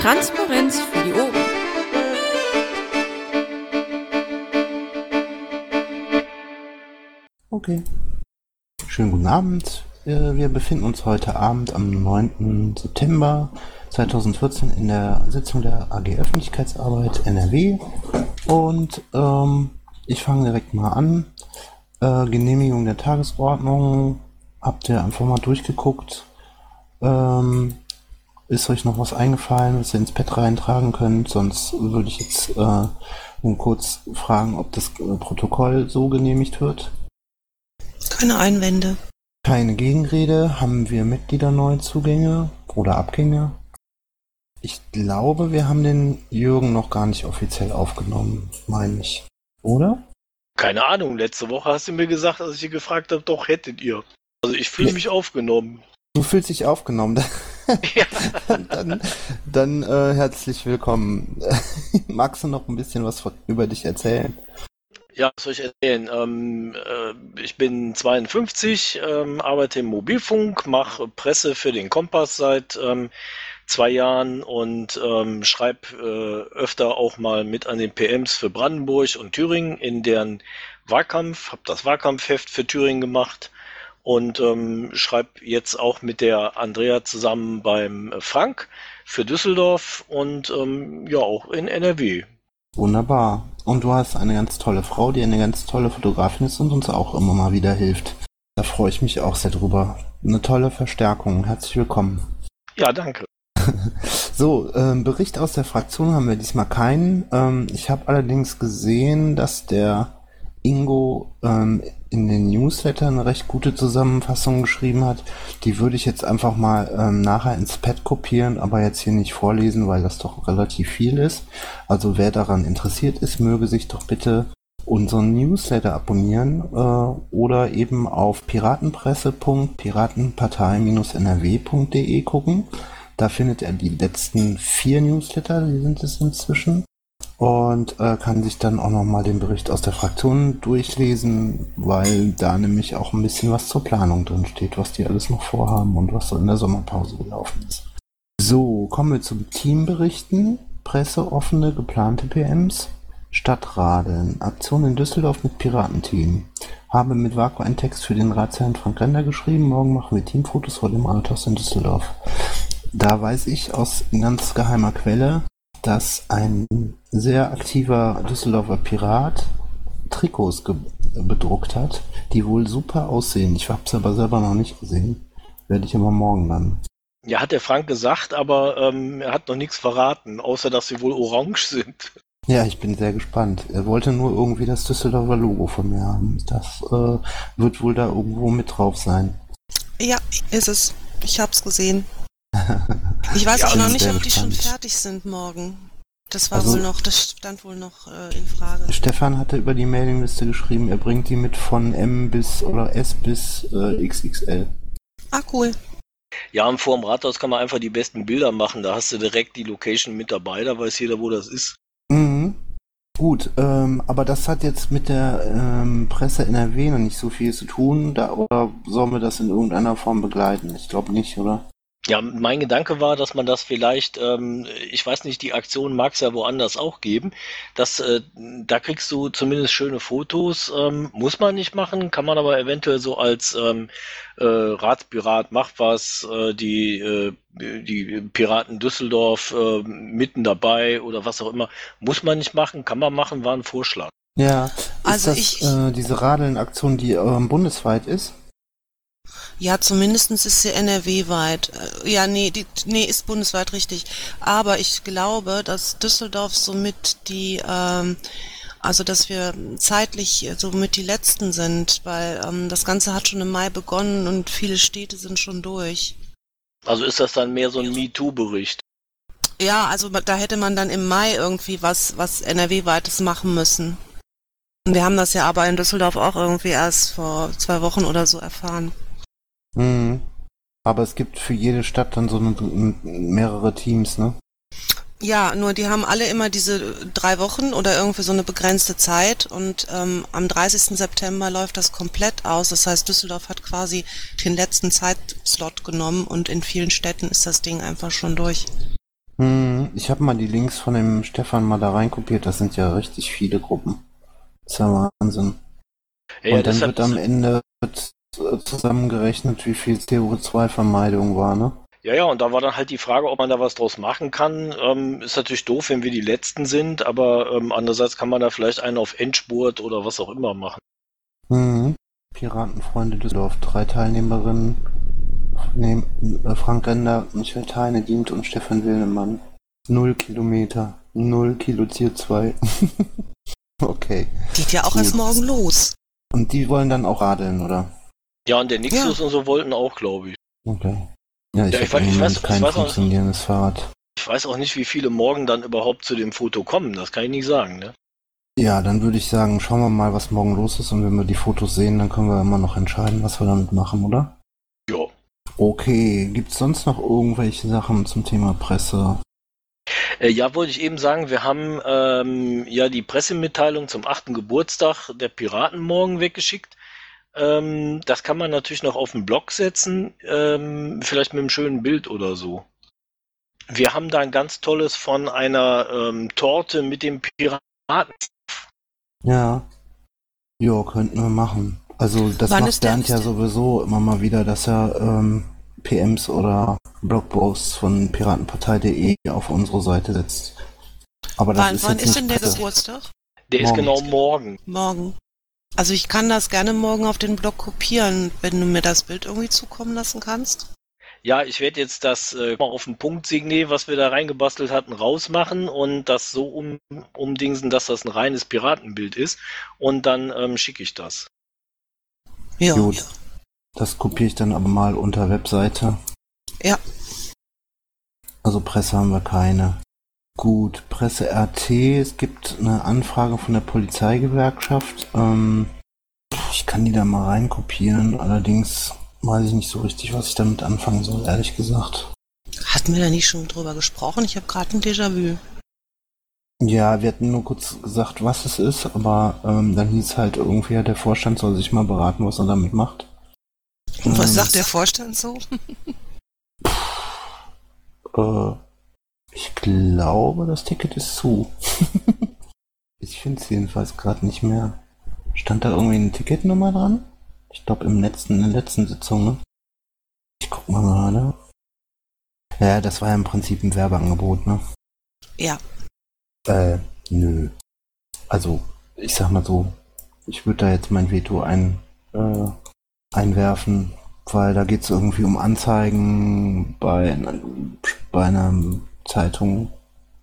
Transparenz für die Ohren. Okay. Schönen guten Abend. Äh, Wir befinden uns heute Abend am 9. September 2014 in der Sitzung der AG Öffentlichkeitsarbeit NRW. Und ähm, ich fange direkt mal an. Äh, Genehmigung der Tagesordnung. Habt ihr einfach mal durchgeguckt? Ähm, ist euch noch was eingefallen, was ihr ins Pad reintragen könnt? Sonst würde ich jetzt äh, nur kurz fragen, ob das äh, Protokoll so genehmigt wird. Keine Einwände. Keine Gegenrede. Haben wir Mitgliederneue Zugänge oder Abgänge? Ich glaube, wir haben den Jürgen noch gar nicht offiziell aufgenommen, meine ich. Oder? Keine Ahnung, letzte Woche hast du mir gesagt, als ich dich gefragt habe, doch hättet ihr. Also ich fühle mich aufgenommen. Du fühlst dich aufgenommen. Ja. dann dann äh, herzlich willkommen. Magst du noch ein bisschen was von, über dich erzählen? Ja, was soll ich erzählen? Ähm, äh, ich bin 52, ähm, arbeite im Mobilfunk, mache Presse für den Kompass seit ähm, zwei Jahren und ähm, schreibe äh, öfter auch mal mit an den PMs für Brandenburg und Thüringen in deren Wahlkampf, habe das Wahlkampfheft für Thüringen gemacht und ähm, schreibe jetzt auch mit der Andrea zusammen beim Frank für Düsseldorf und ähm, ja auch in NRW. Wunderbar. Und du hast eine ganz tolle Frau, die eine ganz tolle Fotografin ist und uns auch immer mal wieder hilft. Da freue ich mich auch sehr drüber. Eine tolle Verstärkung. Herzlich willkommen. Ja, danke. So, ähm, Bericht aus der Fraktion haben wir diesmal keinen. Ähm, ich habe allerdings gesehen, dass der Ingo ähm, in den Newsletter eine recht gute Zusammenfassung geschrieben hat. Die würde ich jetzt einfach mal ähm, nachher ins Pad kopieren, aber jetzt hier nicht vorlesen, weil das doch relativ viel ist. Also wer daran interessiert ist, möge sich doch bitte unseren Newsletter abonnieren äh, oder eben auf piratenpresse.piratenpartei-nrw.de gucken. Da findet er die letzten vier Newsletter, die sind es inzwischen. Und äh, kann sich dann auch nochmal den Bericht aus der Fraktion durchlesen, weil da nämlich auch ein bisschen was zur Planung drin steht, was die alles noch vorhaben und was so in der Sommerpause gelaufen ist. So, kommen wir zum Teamberichten. Presse, offene, geplante PMs. Stadtradeln. Aktion in Düsseldorf mit Piratenteam. Habe mit Vaku einen Text für den Ratsherrn Frank Render geschrieben. Morgen machen wir Teamfotos vor dem Rathaus in Düsseldorf. Da weiß ich aus ganz geheimer Quelle, dass ein sehr aktiver Düsseldorfer Pirat Trikots bedruckt hat, die wohl super aussehen. Ich habe es aber selber noch nicht gesehen. Werde ich aber morgen dann. Ja, hat der Frank gesagt, aber ähm, er hat noch nichts verraten, außer dass sie wohl orange sind. Ja, ich bin sehr gespannt. Er wollte nur irgendwie das Düsseldorfer Logo von mir haben. Das äh, wird wohl da irgendwo mit drauf sein. Ja, ist es. Ich hab's gesehen. Ich weiß Ja, auch noch nicht, ob die schon fertig sind morgen. Das war Also- wohl noch, das stand wohl noch äh, in Frage. Stefan hatte über die Mailingliste geschrieben, er bringt die mit von M bis oder S bis äh, XXL. Ah, cool. Ja, und vor dem Rathaus kann man einfach die besten Bilder machen. Da hast du direkt die Location mit dabei, da weiß jeder, wo das ist. Mhm. Gut, ähm, aber das hat jetzt mit der ähm, Presse NRW noch nicht so viel zu tun. Da, oder sollen wir das in irgendeiner Form begleiten? Ich glaube nicht, oder? Ja, mein Gedanke war, dass man das vielleicht, ähm, ich weiß nicht, die Aktion mag es ja woanders auch geben, dass äh, da kriegst du zumindest schöne Fotos, ähm, muss man nicht machen, kann man aber eventuell so als ähm, äh, Ratspirat macht was, äh, die, äh, die Piraten Düsseldorf äh, mitten dabei oder was auch immer, muss man nicht machen, kann man machen, war ein Vorschlag. Ja. Ist Also das ich- äh, diese Radeln-Aktion, die ähm, bundesweit ist? Ja, zumindestens ist sie NRW-weit. Äh, Ja, nee, die, nee, ist bundesweit richtig. Aber ich glaube, dass Düsseldorf somit die, ähm, also dass wir zeitlich somit die letzten sind, weil ähm, das Ganze hat schon im Mai begonnen und viele Städte sind schon durch. Also ist das dann mehr so ein MeToo-Bericht? Ja, also da hätte man dann im Mai irgendwie was, was NRW-weites machen müssen. Und wir haben das ja aber in Düsseldorf auch irgendwie erst vor zwei Wochen oder so erfahren. Mhm. Aber es gibt für jede Stadt dann so eine, mehrere Teams, ne? Ja, nur die haben alle immer diese drei Wochen oder irgendwie so eine begrenzte Zeit und ähm, am 30. September läuft das komplett aus. Das heißt, Düsseldorf hat quasi den letzten Zeitslot genommen und in vielen Städten ist das Ding einfach schon durch. Hm, ich habe mal die Links von dem Stefan mal da reinkopiert. Das sind ja richtig viele Gruppen. Das ist ja Wahnsinn. Ja, ja, Und dann wird am Ende wird, zusammengerechnet, wie viel CO2-Vermeidung war, ne? Ja, ja, und da war dann halt die Frage, ob man da was draus machen kann. Ähm, ist natürlich doof, wenn wir die Letzten sind, aber ähm, andererseits kann man da vielleicht einen auf Endspurt oder was auch immer machen. Mhm. Piratenfreunde Düsseldorf, drei Teilnehmerinnen. Nehm, äh, Frank Render, Michael Theine, Dient und Stefan Wildemann. Null Kilometer, null Kilo CO2. okay. Geht ja auch Gut. erst morgen los. Und die wollen dann auch radeln, oder? Ja, und der Nixus und so wollten auch, glaube ich. Okay. Ja, ich Ja, ich weiß- ich weiß- ich kein weiß auch- funktionierendes Fahrrad. Ich weiß auch nicht, wie viele morgen dann überhaupt zu dem Foto kommen. Das kann ich nicht sagen, ne? Ja, dann würde ich sagen, schauen wir mal, was morgen los ist und wenn wir die Fotos sehen, dann können wir immer noch entscheiden, was wir damit machen, oder? Ja. Okay, gibt's sonst noch irgendwelche Sachen zum Thema Presse? Äh, ja, wollte ich eben sagen, wir haben ähm, ja die Pressemitteilung zum achten Geburtstag der Piraten morgen weggeschickt. Ähm, das kann man natürlich noch auf den Blog setzen, ähm, vielleicht mit einem schönen Bild oder so. Wir haben da ein ganz tolles von einer ähm, Torte mit dem Piraten. Ja. Jo, könnten wir machen. Also das Wann macht ist der- Bernd ja ist sowieso immer mal wieder, dass er ähm, PMs oder Blogposts von piratenpartei.de auf unsere Seite setzt. Aber das Wann, ist wann ist denn der. Geburtstag? Der ist Morgen. genau morgen. Morgen. Also ich kann das gerne morgen auf den Blog kopieren, wenn du mir das Bild irgendwie zukommen lassen kannst. Ja, ich werde jetzt das äh, mal auf den Punktsignet, was wir da reingebastelt hatten, rausmachen und das so um, umdingsen, dass das ein reines Piratenbild ist. Und dann ähm, schicke ich das. Ja. Gut. Das kopiere ich dann aber mal unter Webseite. Ja. Also Presse haben wir keine. Gut, Presse RT. Es gibt eine Anfrage von der Polizeigewerkschaft. Ähm, ich kann die da mal reinkopieren. Allerdings weiß ich nicht so richtig, was ich damit anfangen soll, ehrlich gesagt. Hatten wir da nicht schon drüber gesprochen? Ich habe gerade ein Déjà-vu. Ja, wir hatten nur kurz gesagt, was es ist, aber ähm, dann hieß halt irgendwie, ja, der Vorstand soll sich mal beraten, was er damit macht. Und was Ähm, sagt der Vorstand so? Äh, ich glaube, das Ticket ist zu. ich finde es jedenfalls gerade nicht mehr. Stand da irgendwie eine Ticketnummer dran? Ich glaube im letzten, in der letzten Sitzung, ne? Ich guck mal gerade. Ja, das war ja im Prinzip ein Werbeangebot, ne? Ja. Äh, nö. Also, ich sag mal so, ich würde da jetzt mein Veto ein, äh, einwerfen, weil da geht es irgendwie um Anzeigen bei, bei einer Zeitung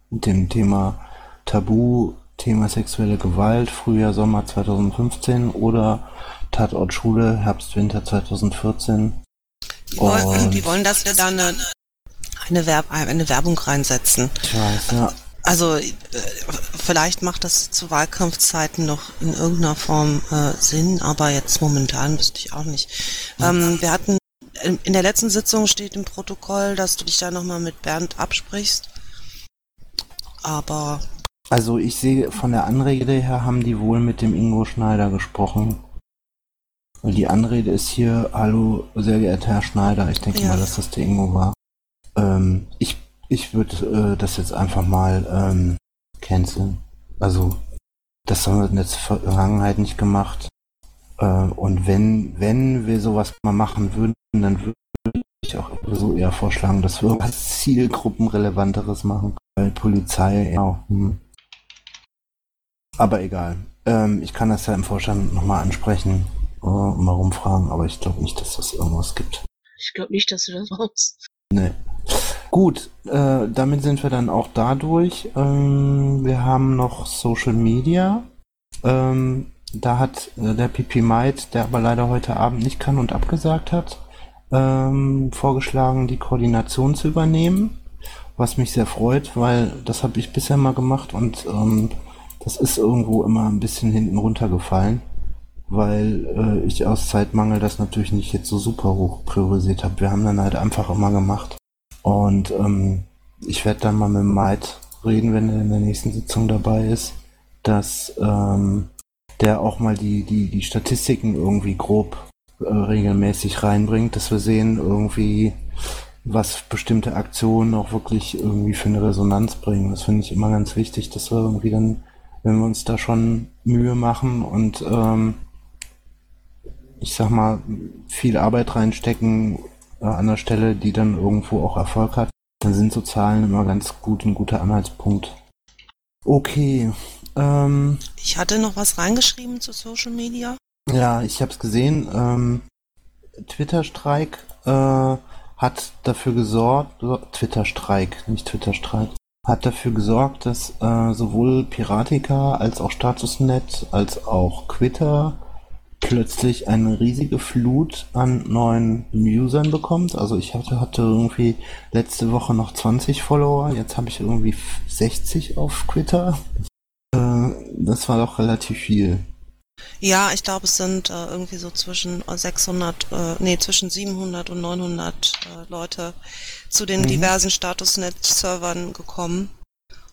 mit dem Thema Tabu, Thema sexuelle Gewalt, Frühjahr, Sommer 2015 oder Tatort Schule, Herbst, Winter 2014. Die wollen, die wollen dass wir da eine, eine, Werb, eine Werbung reinsetzen. Ich weiß, ja. Also äh, vielleicht macht das zu Wahlkampfzeiten noch in irgendeiner Form äh, Sinn, aber jetzt momentan wüsste ich auch nicht. Ähm, wir hatten in, in der letzten Sitzung steht im Protokoll, dass du dich da nochmal mit Bernd absprichst. Aber Also ich sehe von der Anrede her haben die wohl mit dem Ingo Schneider gesprochen. Weil die Anrede ist hier, hallo, sehr geehrter Herr Schneider, ich denke Ja. mal, dass das der Ingo war. Ähm, ich ich würde äh, das jetzt einfach mal ähm, canceln. Also das haben wir in der Vergangenheit nicht gemacht. Äh, und wenn, wenn wir sowas mal machen würden, dann würde ich auch so eher vorschlagen, dass wir was Zielgruppenrelevanteres machen. Weil Polizei, ja, hm. Aber egal. Ähm, ich kann das ja im Vorstand nochmal ansprechen äh, und mal rumfragen, aber ich glaube nicht, dass das irgendwas gibt. Ich glaube nicht, dass du das brauchst. Nee. Gut, äh, damit sind wir dann auch da durch. Ähm, wir haben noch Social Media. Ähm, da hat äh, der Pipi Might, der aber leider heute Abend nicht kann und abgesagt hat, ähm, vorgeschlagen, die Koordination zu übernehmen. Was mich sehr freut, weil das habe ich bisher mal gemacht und ähm, das ist irgendwo immer ein bisschen hinten runtergefallen, weil äh, ich aus Zeitmangel das natürlich nicht jetzt so super hoch priorisiert habe. Wir haben dann halt einfach immer gemacht. Und ähm, ich werde dann mal mit Maid reden, wenn er in der nächsten Sitzung dabei ist, dass ähm, der auch mal die, die, die Statistiken irgendwie grob äh, regelmäßig reinbringt, dass wir sehen irgendwie, was bestimmte Aktionen auch wirklich irgendwie für eine Resonanz bringen. Das finde ich immer ganz wichtig, dass wir irgendwie dann, wenn wir uns da schon Mühe machen und ähm, ich sag mal, viel Arbeit reinstecken äh, an der Stelle, die dann irgendwo auch Erfolg hat, dann sind so Zahlen immer ganz gut, ein guter Anhaltspunkt. Okay. Ähm, Ich hatte noch was reingeschrieben zu Social Media. ja, ich habe es gesehen. Ähm, Twitter-Streik äh, hat dafür gesorgt, Twitter-Streik, nicht Twitter-Streik, hat dafür gesorgt, dass äh, sowohl Piratica als auch Statusnet als auch Twitter plötzlich eine riesige Flut an neuen Usern bekommt. Also ich hatte, hatte irgendwie letzte Woche noch 20 Follower, jetzt habe ich irgendwie 60 auf Twitter. Äh, das war doch relativ viel. Ja, ich glaube, es sind äh, irgendwie so zwischen 600, äh, nee, zwischen 700 und 900 äh, Leute zu den Mhm. diversen Statusnet-Servern gekommen.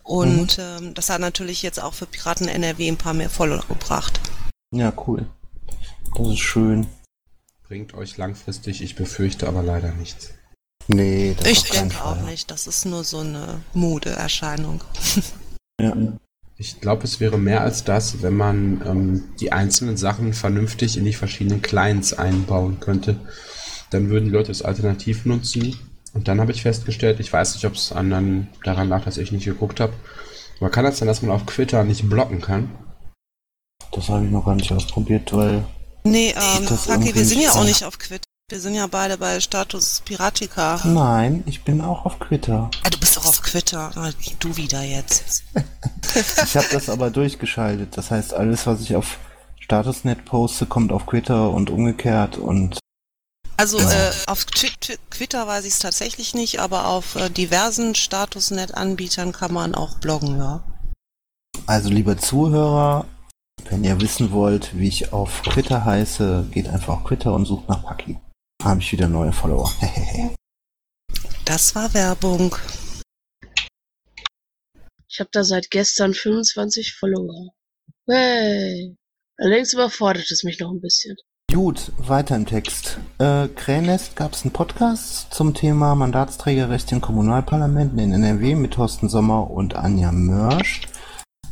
Und ähm, das hat natürlich jetzt auch für Piraten NRW ein paar mehr Follower gebracht. Ja, cool. Das ist schön. Bringt euch langfristig, ich befürchte aber leider nichts. Nee, das Ich auf keinen denke auch nicht. Das ist nur so eine Modeerscheinung. Ja. Ich glaube, es wäre mehr als das, wenn man ähm, die einzelnen Sachen vernünftig in die verschiedenen Clients einbauen könnte. Dann würden die Leute es alternativ nutzen. Und dann habe ich festgestellt, ich weiß nicht, ob es anderen daran lag, dass ich nicht geguckt habe. Aber kann das sein, dass man auf Twitter nicht blocken kann? Das habe ich noch gar nicht ausprobiert, weil Nee, ähm, Taki, wir sind ja auch nicht auf Quit. Wir sind ja beide bei Status Piratica. nein, ich bin auch auf Twitter. Ah, du bist doch auf Twitter. Ah, Du wieder jetzt. Ich habe das aber durchgeschaltet. Das heißt, alles, was ich auf Statusnet poste, kommt auf Twitter und umgekehrt und Also Ja. äh, auf Twitter weiß ich es tatsächlich nicht, aber auf äh, diversen Statusnet-Anbietern kann man auch bloggen, ja. also lieber Zuhörer, wenn ihr wissen wollt, wie ich auf Twitter heiße, geht einfach auf Twitter und sucht nach Paki. Habe ich wieder neue Follower. Das war Werbung. Ich habe da seit gestern 25 Follower. Hey. Allerdings überfordert es mich noch ein bisschen. Gut, weiter im Text. Äh, Krähennest gab es einen Podcast zum Thema Mandatsträgerrecht in Kommunalparlamenten in NRW mit Thorsten Sommer und Anja Mörsch.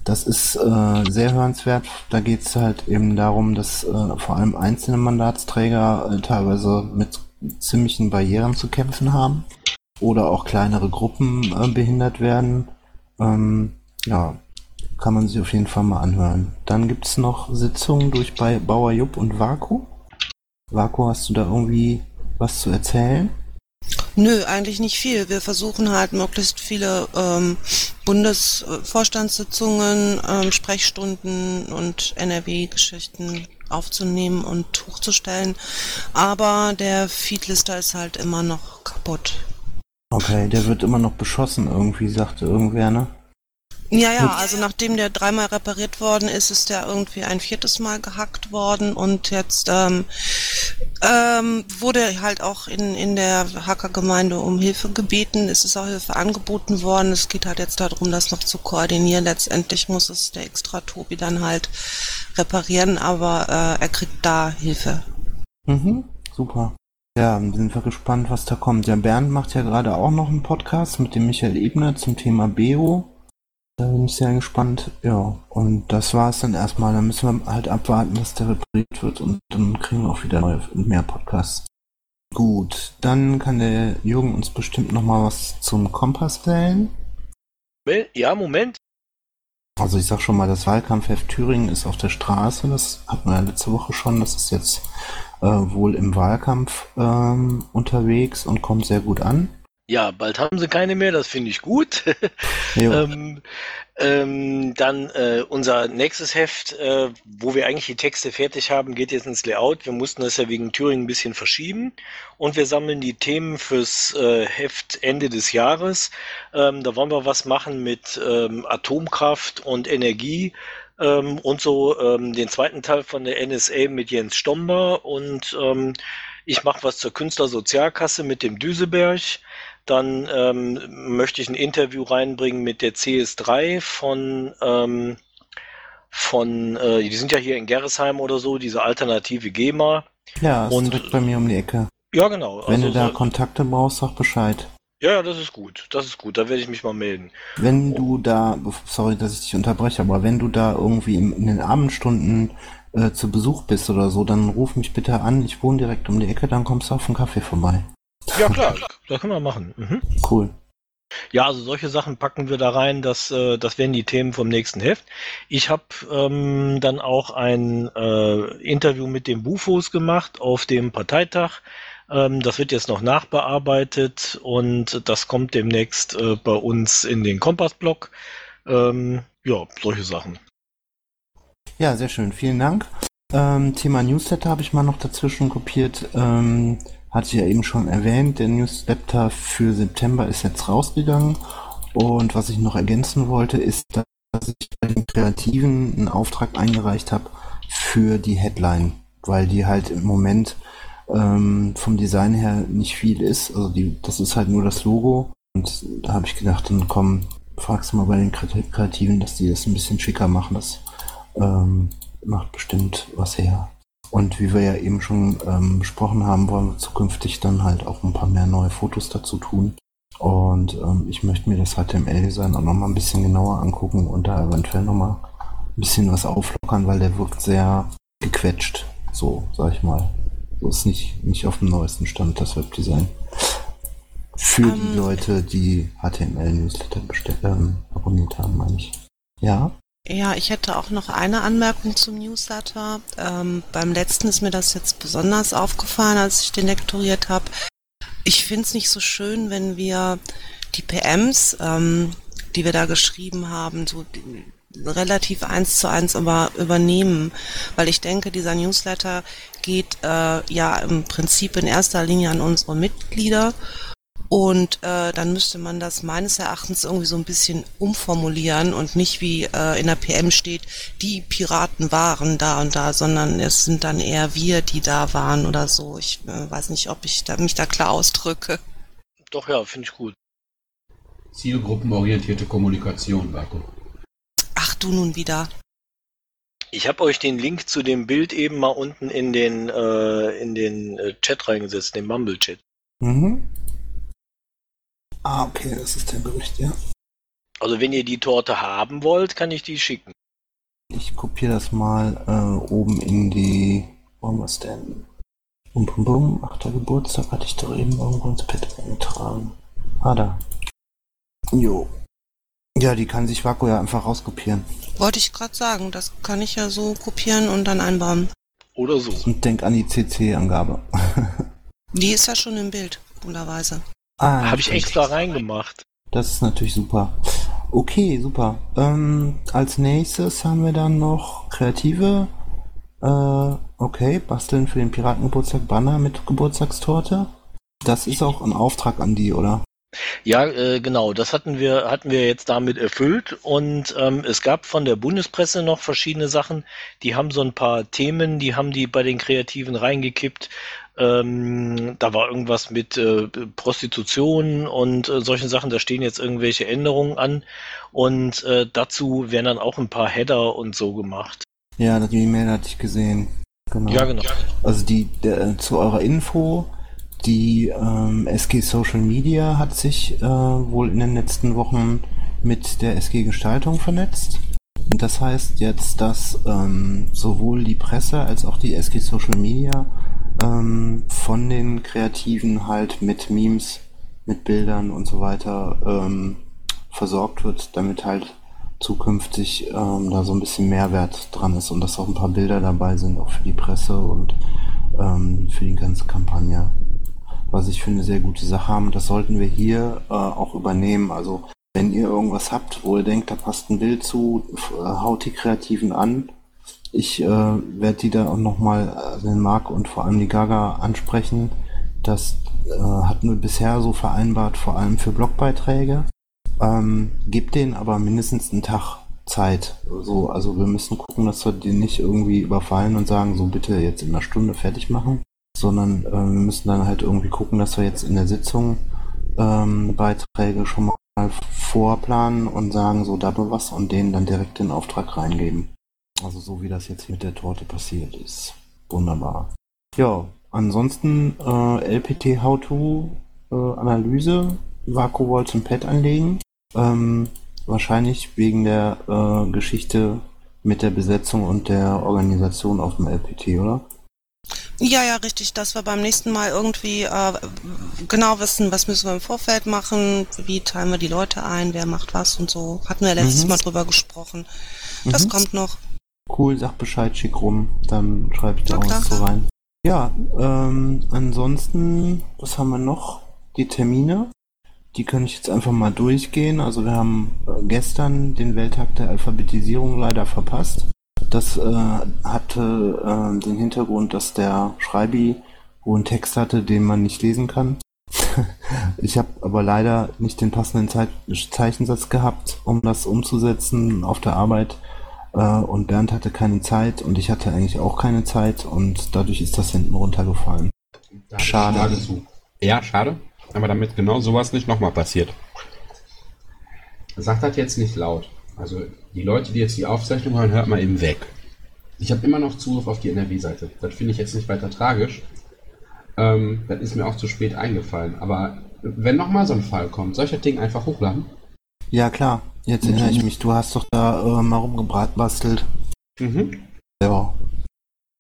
Das ist äh, sehr hörenswert. Da geht es halt eben darum, dass äh, vor allem einzelne Mandatsträger äh, teilweise mit ziemlichen Barrieren zu kämpfen haben oder auch kleinere Gruppen äh, behindert werden. Ähm, ja, kann man sich auf jeden Fall mal anhören. Dann gibt's noch Sitzungen durch bei Bauer Jupp und Vaku. Vaku, hast du da irgendwie was zu erzählen? Nö, eigentlich nicht viel. Wir versuchen halt möglichst viele ähm, Bundesvorstandssitzungen, ähm, Sprechstunden und NRW-Geschichten aufzunehmen und hochzustellen. Aber der Feedlister ist halt immer noch kaputt. Okay, der wird immer noch beschossen irgendwie, sagte irgendwer, ne? Ja, ja, also nachdem der dreimal repariert worden ist, ist der irgendwie ein viertes Mal gehackt worden und jetzt ähm, ähm, wurde halt auch in, in der Hackergemeinde um Hilfe gebeten. Es ist auch Hilfe angeboten worden. Es geht halt jetzt darum, das noch zu koordinieren. Letztendlich muss es der extra Tobi dann halt reparieren, aber äh, er kriegt da Hilfe. Mhm, super. Ja, dann sind wir gespannt, was da kommt. Der Bernd macht ja gerade auch noch einen Podcast mit dem Michael Ebner zum Thema Beo. Da bin ich sehr gespannt. Ja, und das war's dann erstmal. Dann müssen wir halt abwarten, dass der repariert wird und dann kriegen wir auch wieder neue, mehr Podcasts. Gut, dann kann der Jürgen uns bestimmt noch mal was zum Kompass stellen. Ja, Moment. Also ich sag schon mal, das Wahlkampfheft Thüringen ist auf der Straße. Das hatten wir ja letzte Woche schon. Das ist jetzt äh, wohl im Wahlkampf ähm, unterwegs und kommt sehr gut an. Ja, bald haben sie keine mehr, das finde ich gut. Ähm, ähm, dann äh, unser nächstes Heft, äh, wo wir eigentlich die Texte fertig haben, geht jetzt ins Layout. Wir mussten das ja wegen Thüringen ein bisschen verschieben und wir sammeln die Themen fürs äh, Heft Ende des Jahres. Ähm, da wollen wir was machen mit ähm, Atomkraft und Energie. Ähm, und so ähm, den zweiten Teil von der NSA mit Jens Stomber und ich mache was zur Künstlersozialkasse mit dem Düseberg. Dann ähm, möchte ich ein Interview reinbringen mit der CS3 von, ähm, von äh, die sind ja hier in Gerresheim oder so, diese alternative GEMA. ja, ist und- direkt bei mir um die Ecke. Ja, genau. Wenn Also du da so- Kontakte brauchst, sag Bescheid. ja, ja, das ist gut. Das ist gut. Da werde ich mich mal melden. Wenn du da, sorry, dass ich dich unterbreche, aber wenn du da irgendwie in den Abendstunden äh, zu Besuch bist oder so, dann ruf mich bitte an. Ich wohne direkt um die Ecke, dann kommst du auf einen Kaffee vorbei. Ja, klar. Das können wir machen. Mhm. Cool. Ja, also solche Sachen packen wir da rein, das, äh, das wären die Themen vom nächsten Heft. Ich habe ähm, dann auch ein äh, Interview mit den Bufos gemacht auf dem Parteitag. Ähm, das wird jetzt noch nachbearbeitet und das kommt demnächst äh, bei uns in den Kompassblock. Ähm, ja, solche Sachen. Ja, sehr schön. Vielen Dank. Ähm, Thema Newsletter habe ich mal noch dazwischen kopiert. Hatte ich ja eben schon erwähnt. Der Newsletter für September ist jetzt rausgegangen. Und was ich noch ergänzen wollte, ist, dass ich bei den Kreativen einen Auftrag eingereicht habe für die Headline, weil die halt im Moment ähm, vom Design her nicht viel ist. Also die, das ist halt nur das Logo. Und da habe ich gedacht, dann komm, fragst du mal bei den Kreat- Kreativen, dass die das ein bisschen schicker machen. Das ähm, macht bestimmt was her. Und wie wir ja eben schon ähm, besprochen haben, wollen wir zukünftig dann halt auch ein paar mehr neue Fotos dazu tun. Und ähm, ich möchte mir das HTML-Design auch nochmal ein bisschen genauer angucken und da eventuell nochmal ein bisschen was auflockern, weil der wirkt sehr gequetscht, so sag ich mal. So ist nicht, nicht auf dem neuesten Stand das Webdesign. Für die Ähm. Leute, die HTML-Newsletter ähm, abonniert haben, meine ich. Ja? Ja, ich hätte auch noch eine Anmerkung zum Newsletter. Ähm, beim letzten ist mir das jetzt besonders aufgefallen, als ich den lektoriert habe. Ich finde es nicht so schön, wenn wir die PMs, ähm, die wir da geschrieben haben, so relativ eins zu eins aber übernehmen, weil ich denke, dieser Newsletter geht äh, ja im Prinzip in erster Linie an unsere Mitglieder und äh, dann müsste man das meines Erachtens irgendwie so ein bisschen umformulieren und nicht wie äh, in der PM steht, die Piraten waren da und da, sondern es sind dann eher wir, die da waren oder so. Ich äh, weiß nicht, ob ich da, mich da klar ausdrücke. Doch, ja, finde ich gut. Zielgruppenorientierte Kommunikation, Marco. Ach du nun wieder. Ich habe euch den Link zu dem Bild eben mal unten in den, äh, in den äh, Chat reingesetzt, den Mumble-Chat. Mhm. Ah, okay, das ist der Bericht, ja. Also wenn ihr die Torte haben wollt, kann ich die schicken. Ich kopiere das mal äh, oben in die. Wo haben wir es denn? Bum, bum, bum. Achter Geburtstag hatte ich doch eben irgendwo ins Pad eingetragen. Ah, da. Jo. Ja, die kann sich Vaku ja einfach rauskopieren. Wollte ich gerade sagen, das kann ich ja so kopieren und dann einbauen. Oder so. Und denk an die CC-Angabe. Die ist ja schon im Bild, wunderweise. Ah, Habe ich extra reingemacht. Das ist natürlich super. Okay, super. Ähm, als nächstes haben wir dann noch Kreative. Äh, okay, basteln für den Piratengeburtstag Banner mit Geburtstagstorte. Das ist auch ein Auftrag an die, oder? Ja, äh, genau. Das hatten wir, hatten wir jetzt damit erfüllt. Und ähm, es gab von der Bundespresse noch verschiedene Sachen. Die haben so ein paar Themen, die haben die bei den Kreativen reingekippt. Ähm, da war irgendwas mit äh, Prostitution und äh, solchen Sachen. Da stehen jetzt irgendwelche Änderungen an. Und äh, dazu werden dann auch ein paar Header und so gemacht. Ja, die E-Mail hatte ich gesehen. Genau. Ja, genau. Also die der, zu eurer Info, die ähm, SG Social Media hat sich äh, wohl in den letzten Wochen mit der SG Gestaltung vernetzt. Und das heißt jetzt, dass ähm, sowohl die Presse als auch die SG Social Media ähm, von den Kreativen halt mit Memes, mit Bildern und so weiter ähm, versorgt wird, damit halt zukünftig ähm, da so ein bisschen Mehrwert dran ist und dass auch ein paar Bilder dabei sind, auch für die Presse und ähm, für die ganze Kampagne. Was ich für eine sehr gute Sache habe, das sollten wir hier äh, auch übernehmen. Also wenn ihr irgendwas habt, wo ihr denkt, da passt ein Bild zu, äh, haut die Kreativen an. Ich äh, werde die da auch nochmal, äh, den Marc und vor allem die Gaga ansprechen. Das äh, hatten wir bisher so vereinbart, vor allem für Blogbeiträge. Ähm, gebt denen aber mindestens einen Tag Zeit. So, also wir müssen gucken, dass wir die nicht irgendwie überfallen und sagen, so bitte jetzt in einer Stunde fertig machen, sondern äh, wir müssen dann halt irgendwie gucken, dass wir jetzt in der Sitzung ähm, Beiträge schon mal vorplanen und sagen, so da was und denen dann direkt den Auftrag reingeben. Also so wie das jetzt mit der Torte passiert ist. Wunderbar. Ja, ansonsten äh, LPT How to äh, Analyse, Vakuolt und Pad anlegen. Ähm, wahrscheinlich wegen der äh, Geschichte mit der Besetzung und der Organisation auf dem LPT, oder? Ja, ja, richtig, dass wir beim nächsten Mal irgendwie äh, genau wissen, was müssen wir im Vorfeld machen, wie teilen wir die Leute ein, wer macht was und so. Hatten wir letztes Mhm. Mal drüber gesprochen. Das Mhm. kommt noch. Cool, sag Bescheid, schick rum, dann schreibe ich da auch was so rein. Ja, ähm, ansonsten, was haben wir noch? Die Termine, die kann ich jetzt einfach mal durchgehen. Also wir haben äh, gestern den Welttag der Alphabetisierung leider verpasst. Das äh, hatte äh, den Hintergrund, dass der Schreibi wohl einen Text hatte, den man nicht lesen kann. ich habe aber leider nicht den passenden Zeit Zeichensatz gehabt, um das umzusetzen auf der Arbeit. Äh, und Bernd hatte keine Zeit und ich hatte eigentlich auch keine Zeit und dadurch ist das hinten runtergefallen. Schade. Zu. Ja, schade. Aber damit genau sowas nicht nochmal passiert. Sagt das jetzt nicht laut. Also die Leute, die jetzt die Aufzeichnung hören, hört mal eben weg. Ich habe immer noch Zugriff auf die NRW-Seite. Das finde ich jetzt nicht weiter tragisch. Ähm, das ist mir auch zu spät eingefallen. Aber wenn nochmal so ein Fall kommt, soll ich das Ding einfach hochladen? Ja klar, jetzt erinnere ich mich, du hast doch da äh, mal rumgebastelt. Mhm. Ja.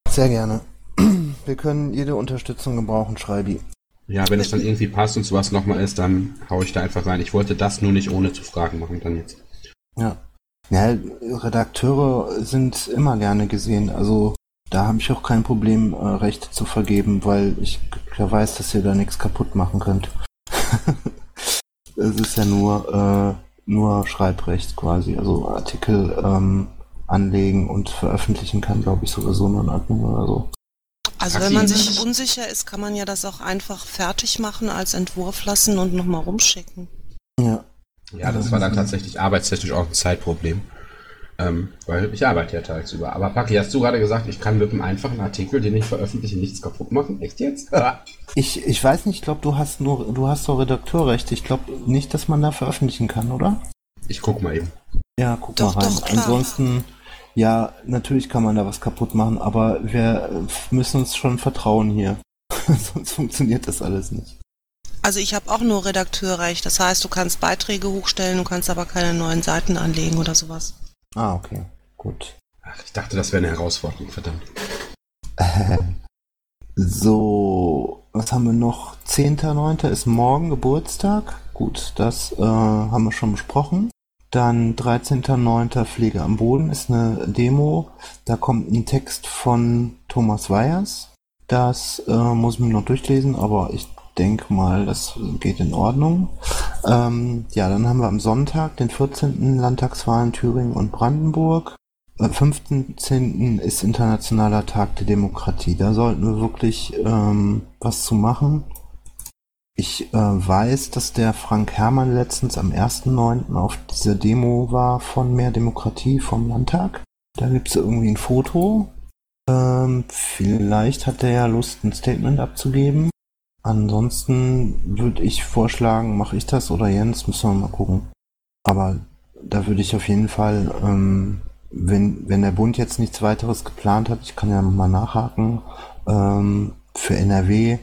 Sehr gerne. Wir können jede Unterstützung gebrauchen, Schreibi. Ja, wenn es dann irgendwie passt und sowas nochmal ist, dann hau ich da einfach rein. Ich wollte das nur nicht ohne zu fragen machen dann jetzt. Ja. Ja, Redakteure sind immer gerne gesehen. Also da habe ich auch kein Problem, äh, Rechte zu vergeben, weil ich ja weiß, dass ihr da nichts kaputt machen könnt. es ist ja nur, äh, nur Schreibrecht quasi. Also Artikel ähm, anlegen und veröffentlichen kann, glaube ich, sowieso nur ein Admin oder so. Also wenn man sich unsicher ist, kann man ja das auch einfach fertig machen, als Entwurf lassen und nochmal rumschicken. Ja. Ja, das war dann tatsächlich arbeitstechnisch auch ein Zeitproblem. Ähm, weil ich arbeite ja tagsüber. Aber Paki, hast du gerade gesagt, ich kann mit einem einfachen Artikel, den ich veröffentliche, nichts kaputt machen? Echt jetzt? Ich, ich weiß nicht, ich glaube, du hast nur, du hast doch Redakteurrechte. Ich glaube nicht, dass man da veröffentlichen kann, oder? ich guck mal eben. Ja, guck Doch, mal rein. doch, klar. Ansonsten, ja, natürlich kann man da was kaputt machen, aber wir müssen uns schon vertrauen hier. Sonst funktioniert das alles nicht. Also ich habe auch nur Redakteurrecht. Das heißt, du kannst Beiträge hochstellen, du kannst aber keine neuen Seiten anlegen oder sowas. Ah, okay. Gut. Ach, ich dachte, das wäre eine Herausforderung, verdammt. So, was haben wir noch? 10.9. ist morgen Geburtstag. Gut, das äh, haben wir schon besprochen. Dann 13.9. Pflege am Boden ist eine Demo. Da kommt ein Text von Thomas Weyers. Das äh, muss ich mir noch durchlesen, aber ich denke mal, das geht in Ordnung. Ähm, ja, dann haben wir am Sonntag den 14. Landtagswahlen Thüringen und Brandenburg. Am 15. ist Internationaler Tag der Demokratie. Da sollten wir wirklich ähm, was zu machen. Ich äh, weiß, dass der Frank Herrmann letztens am 1.9. auf dieser Demo war von Mehr Demokratie vom Landtag. Da gibt es irgendwie ein Foto. Ähm, vielleicht hat er ja Lust, ein Statement abzugeben. Ansonsten würde ich vorschlagen, mache ich das oder Jens, müssen wir mal gucken. Aber da würde ich auf jeden Fall, ähm, wenn, wenn der Bund jetzt nichts weiteres geplant hat, ich kann ja mal nachhaken, ähm, für NRW,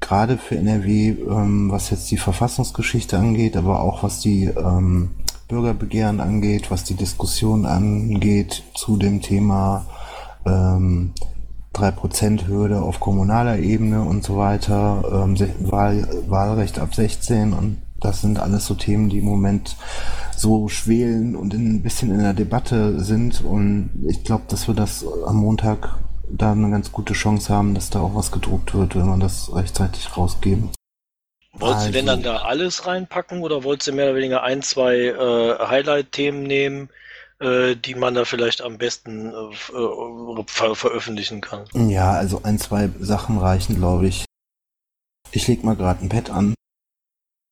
gerade für NRW, ähm, was jetzt die Verfassungsgeschichte angeht, aber auch was die ähm, Bürgerbegehren angeht, was die Diskussion angeht zu dem Thema ähm, 3%-Hürde auf kommunaler Ebene und so weiter, ähm, Wahl, Wahlrecht ab 16 und das sind alles so Themen, die im Moment so schwelen und in, ein bisschen in der Debatte sind und ich glaube, dass wir das am Montag da eine ganz gute Chance haben, dass da auch was gedruckt wird, wenn wir das rechtzeitig rausgeben. Wolltest du denn Also- dann da alles reinpacken oder wolltest du mehr oder weniger ein, zwei äh, Highlight-Themen nehmen, äh, die man da vielleicht am besten äh, äh, ver veröffentlichen kann? Ja, also ein, zwei Sachen reichen, glaube ich. Ich leg mal gerade ein Pad an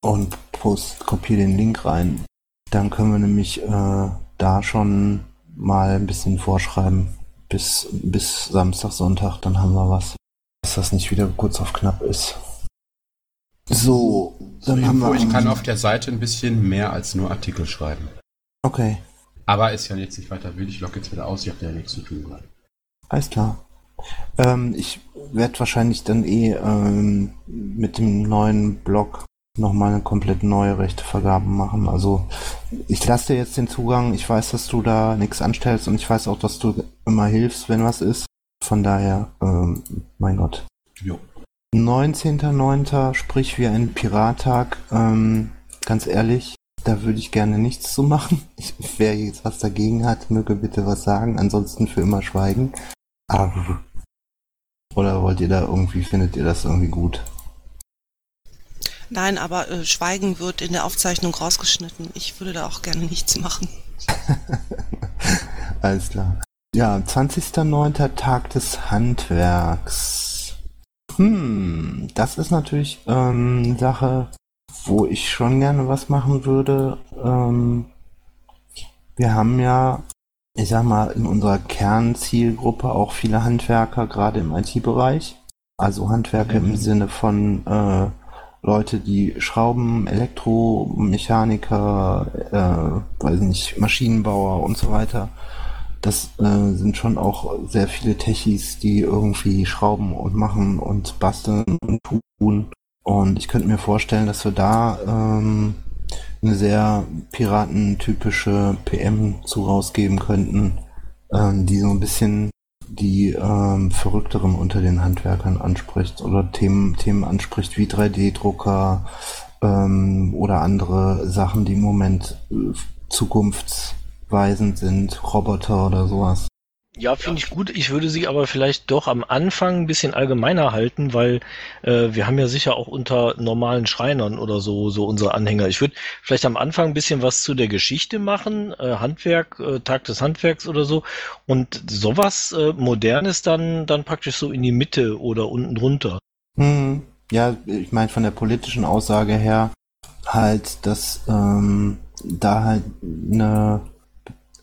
und post, kopiere den Link rein. Dann können wir nämlich äh, da schon mal ein bisschen vorschreiben. Bis, bis Samstag, Sonntag, dann haben wir was. Dass das nicht wieder kurz auf knapp ist. So, dann So, haben wir. ich kann auf der Seite ein bisschen mehr als nur Artikel schreiben. Okay, Aber ist ja jetzt nicht weiter wild. Ich logge jetzt wieder aus. Ich habe ja nichts zu tun gerade. alles klar. Ähm, ich werde wahrscheinlich dann eh ähm, mit dem neuen Blog nochmal eine komplett neue Rechtevergabe machen. Also ich lasse dir jetzt den Zugang. Ich weiß, dass du da nichts anstellst und ich weiß auch, dass du immer hilfst, wenn was ist. Von daher, ähm, mein Gott. Jo. 19.09. sprich wie ein Pirattag. Ähm, ganz ehrlich, da würde ich gerne nichts zu machen. Ich, wer jetzt was dagegen hat, möge bitte was sagen. Ansonsten für immer schweigen. Aber, oder wollt ihr da irgendwie, findet ihr das irgendwie gut? Nein, aber äh, Schweigen wird in der Aufzeichnung rausgeschnitten. Ich würde da auch gerne nichts machen. Alles klar. Ja, 20.09. Tag des Handwerks. Hm, das ist natürlich ähm, Sache, wo ich schon gerne was machen würde. Ähm, wir haben ja, ich sag mal, in unserer Kernzielgruppe auch viele Handwerker, gerade im IT-Bereich. Also Handwerker Mhm. im Sinne von äh, Leute, die Schrauben, Elektromechaniker, äh, weiß nicht, Maschinenbauer und so weiter. Das äh, sind schon auch sehr viele Techies, die irgendwie schrauben und machen und basteln und tun. Und ich könnte mir vorstellen, dass wir da ähm, eine sehr piratentypische PM zu rausgeben könnten, ähm, die so ein bisschen die ähm, Verrückteren unter den Handwerkern anspricht oder Themen, Themen anspricht wie 3D-Drucker ähm, oder andere Sachen, die im Moment äh, zukunftsweisend sind, Roboter oder sowas. Ja, finde ich gut. Ich würde sie aber vielleicht doch am Anfang ein bisschen allgemeiner halten, weil äh, wir haben ja sicher auch unter normalen Schreinern oder so so unsere Anhänger. Ich würde vielleicht am Anfang ein bisschen was zu der Geschichte machen, äh, Handwerk, äh, Tag des Handwerks oder so und sowas äh, Modernes dann dann praktisch so in die Mitte oder unten drunter. Hm, ja, ich meine von der politischen Aussage her halt, dass ähm, da halt eine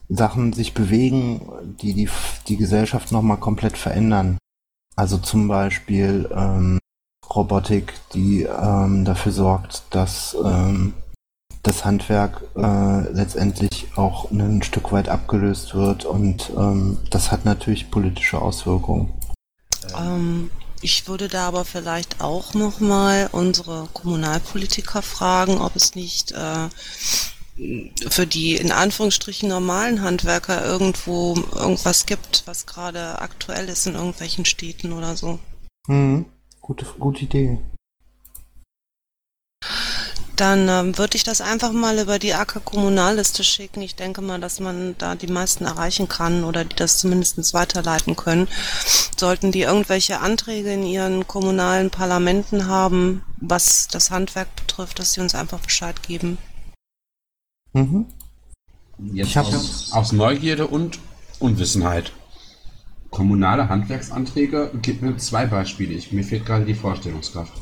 Sachen sich bewegen, die die, die Gesellschaft nochmal komplett verändern. Also zum Beispiel ähm, Robotik, die ähm, dafür sorgt, dass ähm, das Handwerk äh, letztendlich auch ein Stück weit abgelöst wird und ähm, das hat natürlich politische Auswirkungen. Ähm, ich würde da aber vielleicht auch nochmal unsere Kommunalpolitiker fragen, ob es nicht äh, für die in Anführungsstrichen normalen Handwerker irgendwo irgendwas gibt, was gerade aktuell ist in irgendwelchen Städten oder so. Hm, gute, gute Idee. Dann ähm, würde ich das einfach mal über die AK Kommunalliste schicken. Ich denke mal, dass man da die meisten erreichen kann oder die das zumindest weiterleiten können. Sollten die irgendwelche Anträge in ihren kommunalen Parlamenten haben, was das Handwerk betrifft, dass sie uns einfach Bescheid geben. Mhm. Jetzt Ich aus, aus Neugierde und Unwissenheit. Kommunale Handwerksanträge, gib mir zwei Beispiele. Ich, mir fehlt gerade die Vorstellungskraft.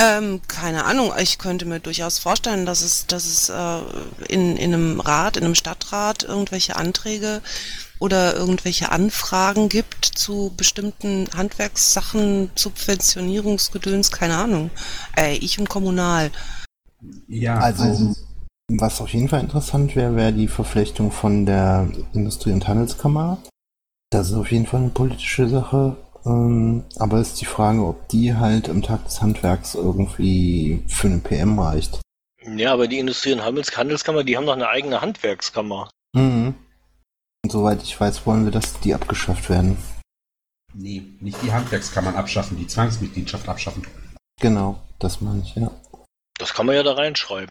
Ähm, keine Ahnung, ich könnte mir durchaus vorstellen, dass es, dass es äh, in, in einem Rat, in einem Stadtrat irgendwelche Anträge oder irgendwelche Anfragen gibt zu bestimmten Handwerkssachen, Subventionierungsgedöns, keine Ahnung. Äh, ich und kommunal. Ja, Also, was auf jeden Fall interessant wäre, wäre die Verflechtung von der Industrie- und Handelskammer. Das ist auf jeden Fall eine politische Sache. Ähm, aber ist die Frage, ob die halt im Tag des Handwerks irgendwie für eine PM reicht. Ja, aber die Industrie- und Handels Handelskammer, die haben doch eine eigene Handwerkskammer. Mhm. Und soweit ich weiß, wollen wir, dass die abgeschafft werden. nee, nicht die Handwerkskammern abschaffen, die Zwangsmitgliedschaft abschaffen. Genau, das meine ich, ja. Das kann man ja da reinschreiben.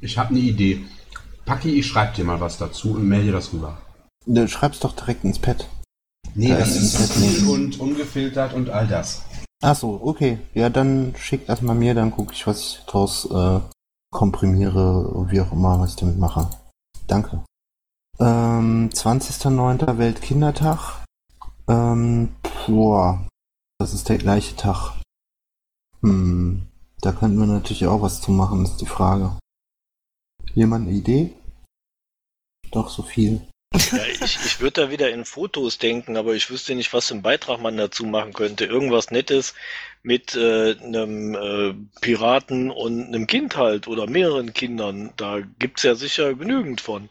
Ich habe eine Idee. Paki, ich schreib dir mal was dazu und melde das rüber. Du schreibst doch direkt ins Pad. Nee, Ja, das ist cool und ungefiltert und all das. Ach so, okay. Ja, dann schick das mal mir, dann gucke ich, was ich draus äh, komprimiere, wie auch immer, was ich damit mache. Danke. Ähm, 20.09. Weltkindertag. Ähm, boah, das ist der gleiche Tag. Hm, da könnten wir natürlich auch was zu machen, ist die Frage. Jemand eine Idee? Doch, so viel. Ja, ich, ich würde da wieder in Fotos denken, aber ich wüsste nicht, was für einen Beitrag man dazu machen könnte. Irgendwas Nettes mit äh, einem äh, Piraten und einem Kind halt oder mehreren Kindern. Da gibt's ja sicher genügend von.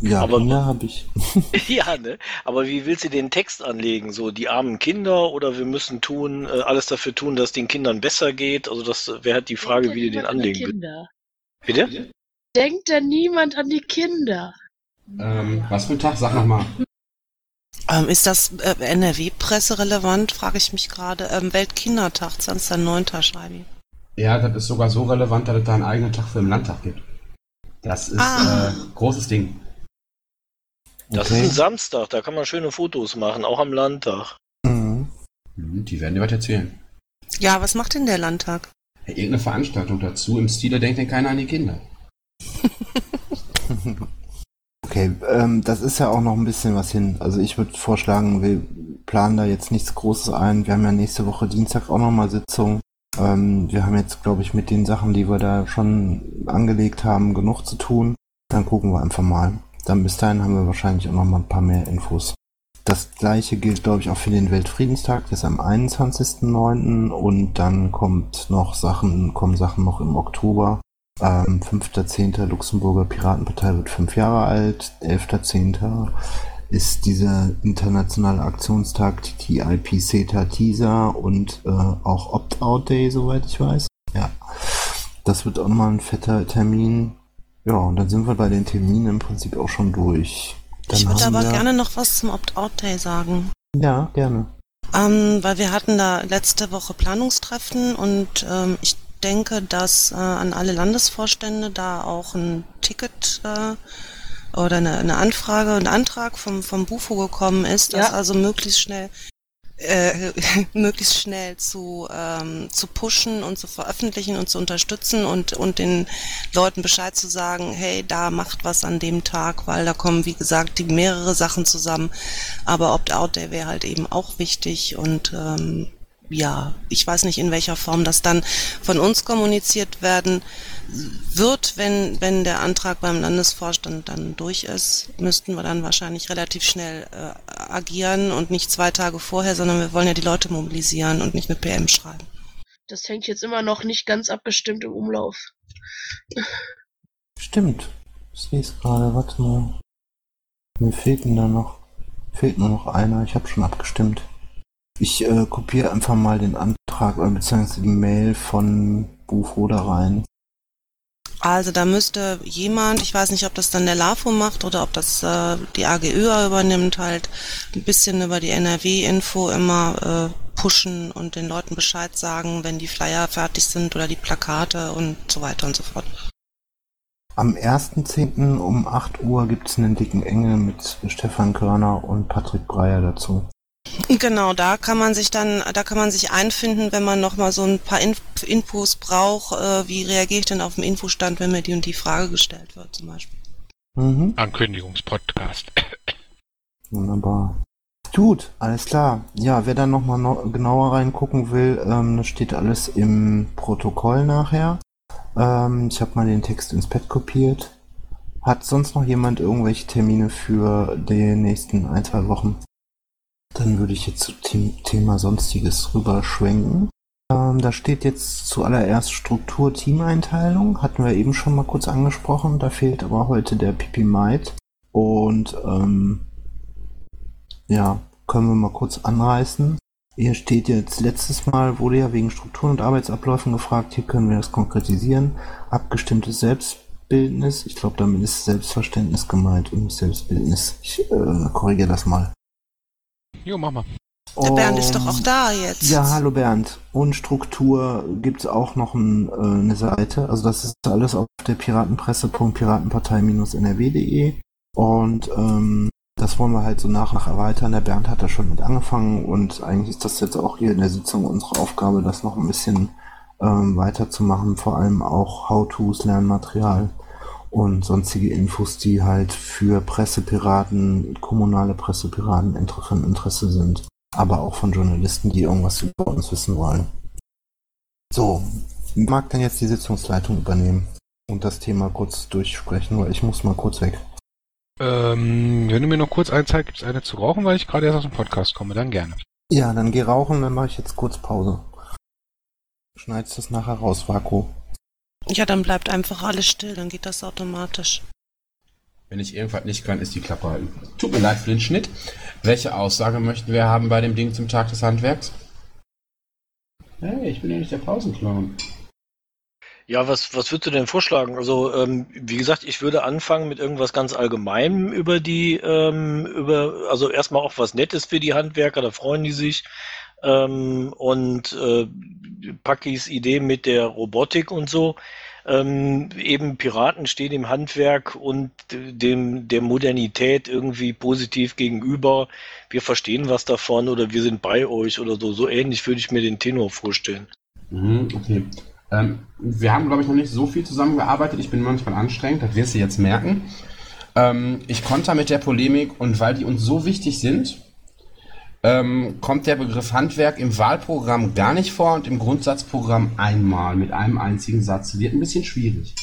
Ja, Aber- Kinder habe ich. Ja, ne? Aber wie willst du den Text anlegen? So die armen Kinder oder wir müssen tun, äh, alles dafür tun, dass den Kindern besser geht? Also das wäre halt die Frage, wie du den anlegen willst. Bitte? Denkt denn niemand an die Kinder? Ähm, was für ein Tag? Sag nochmal. Ähm, ist das äh, NRW-Presse relevant, frage ich mich gerade. Ähm, Weltkindertag, 20.09. Schreibi. Ja, das ist sogar so relevant, dass es da einen eigenen Tag für den Landtag gibt. Das ist Ah. äh, großes Ding. Das Okay. ist ein Samstag, da kann man schöne Fotos machen, auch am Landtag. Mhm, die werden dir was erzählen. Ja, was macht denn der Landtag? Irgendeine Veranstaltung dazu im Stile denkt denn keiner an die Kinder. Okay, ähm, das ist ja auch noch ein bisschen was hin. Also ich würde vorschlagen, wir planen da jetzt nichts Großes ein. Wir haben ja nächste Woche Dienstag auch nochmal Sitzung. Ähm, wir haben jetzt, glaube ich, mit den Sachen, die wir da schon angelegt haben, genug zu tun. Dann gucken wir einfach mal. Dann bis dahin haben wir wahrscheinlich auch noch mal ein paar mehr Infos. Das gleiche gilt, glaube ich, auch für den Weltfriedenstag, der ist am 21.09. und dann kommt noch Sachen, kommen Sachen noch im Oktober. Ähm, 5.10. Luxemburger Piratenpartei wird fünf Jahre alt. 11.10. ist dieser internationale Aktionstag TTIP CETA Teaser und äh, auch Opt-out Day, soweit ich weiß. Ja, das wird auch nochmal ein fetter Termin. Ja, und dann sind wir bei den Terminen im Prinzip auch schon durch. Dann ich würde aber wir- gerne noch was zum Opt-out-Day sagen. Ja, gerne. Ähm, weil wir hatten da letzte Woche Planungstreffen und ähm, ich denke, dass äh, an alle Landesvorstände da auch ein Ticket äh, oder eine, eine Anfrage, ein Antrag vom, vom Bufo gekommen ist, das Ja. also möglichst schnell äh, möglichst schnell zu, ähm, zu pushen und zu veröffentlichen und zu unterstützen und, und den Leuten Bescheid zu sagen, hey, da macht was an dem Tag, weil da kommen, wie gesagt, die mehrere Sachen zusammen. Aber Opt-out, der wäre halt eben auch wichtig und ähm, ja, ich weiß nicht, in welcher Form das dann von uns kommuniziert werden wird, wenn, wenn der Antrag beim Landesvorstand dann durch ist, müssten wir dann wahrscheinlich relativ schnell äh, agieren und nicht zwei Tage vorher, sondern wir wollen ja die Leute mobilisieren und nicht eine PM schreiben. Das hängt jetzt immer noch nicht ganz abgestimmt im Umlauf. Stimmt. Ich sehe es gerade, warte mal. Mir fehlt denn da noch. Fehlt nur noch einer, ich habe schon abgestimmt. Ich äh, kopiere einfach mal den Antrag oder beziehungsweise die Mail von Bufo da rein. Also da müsste jemand, ich weiß nicht, ob das dann der LAFO macht oder ob das äh, die AGÖA übernimmt, halt ein bisschen über die NRW-Info immer äh, pushen und den Leuten Bescheid sagen, wenn die Flyer fertig sind oder die Plakate und so weiter und so fort. Am 1.10. um 8 Uhr gibt es einen dicken Engel mit Stefan Körner und Patrick Breyer dazu. Genau, da kann man sich dann, da kann man sich einfinden, wenn man noch mal so ein paar Inf Infos braucht, äh, wie reagiere ich denn auf den Infostand, wenn mir die und die Frage gestellt wird, zum Beispiel. Mhm. Ankündigungspodcast. Wunderbar. Gut, alles klar. Ja, wer dann nochmal no genauer reingucken will, ähm, das steht alles im Protokoll nachher. Ähm, ich habe mal den Text ins Pad kopiert. Hat sonst noch jemand irgendwelche Termine für die nächsten ein, zwei Wochen? Dann würde ich jetzt The Thema Sonstiges rüberschwenken. Ähm, da steht jetzt zuallererst Struktur Teameinteilung. Hatten wir eben schon mal kurz angesprochen. Da fehlt aber heute der Pipi Might. Und ähm, ja, können wir mal kurz anreißen. Hier steht jetzt, letztes Mal wurde ja wegen Strukturen und Arbeitsabläufen gefragt, hier können wir das konkretisieren. Abgestimmtes Selbstbildnis, ich glaube, damit ist Selbstverständnis gemeint und Selbstbildnis. Ich äh, korrigiere das mal. Jo, mach mal. Der Bernd ist doch auch da jetzt. Ja, hallo Bernd. Und Struktur gibt's auch noch ein, äh, eine Seite. Also das ist alles auf der piratenpresse.piratenpartei-nrw.de. Und ähm, das wollen wir halt so nach und nach erweitern. Der Bernd hat da schon mit angefangen und eigentlich ist das jetzt auch hier in der Sitzung unsere Aufgabe, das noch ein bisschen ähm, weiterzumachen. Vor allem auch How-Tos, Lernmaterial und sonstige Infos, die halt für Pressepiraten, kommunale Pressepiraten von Interesse sind aber auch von Journalisten, die irgendwas über uns wissen wollen. So, mag denn jetzt die Sitzungsleitung übernehmen und das Thema kurz durchsprechen, weil ich muss mal kurz weg. Ähm, wenn du mir noch kurz eine Zeit gibst, eine zu rauchen, weil ich gerade erst aus dem Podcast komme, dann gerne. Ja, dann geh rauchen, dann mache ich jetzt kurz Pause. Schneidest das nachher raus, Vaku. Ja, dann bleibt einfach alles still, dann geht das automatisch. Wenn ich irgendwas nicht kann, ist die Klappe halten. Tut mir leid für den Schnitt. Welche Aussage möchten wir haben bei dem Ding zum Tag des Handwerks? Hey, ich bin ja nicht der Pausenclown. Ja, was, was würdest du denn vorschlagen? Also, ähm, wie gesagt, ich würde anfangen mit irgendwas ganz Allgemeinem über die, ähm, über, also erstmal auch was Nettes für die Handwerker, da freuen die sich. Ähm, und äh, Pakis Idee mit der Robotik und so. Ähm, eben Piraten stehen im Handwerk und dem, der Modernität irgendwie positiv gegenüber. Wir verstehen was davon oder wir sind bei euch oder so. So ähnlich würde ich mir den Tenor vorstellen. Mhm, okay. Ähm, wir haben, glaube ich, noch nicht so viel zusammengearbeitet. Ich bin manchmal anstrengend, das wirst du jetzt merken. Ähm, ich konnte mit der Polemik und weil die uns so wichtig sind, ähm, kommt der Begriff Handwerk im Wahlprogramm gar nicht vor und im Grundsatzprogramm einmal mit einem einzigen Satz. Wird ein bisschen schwierig.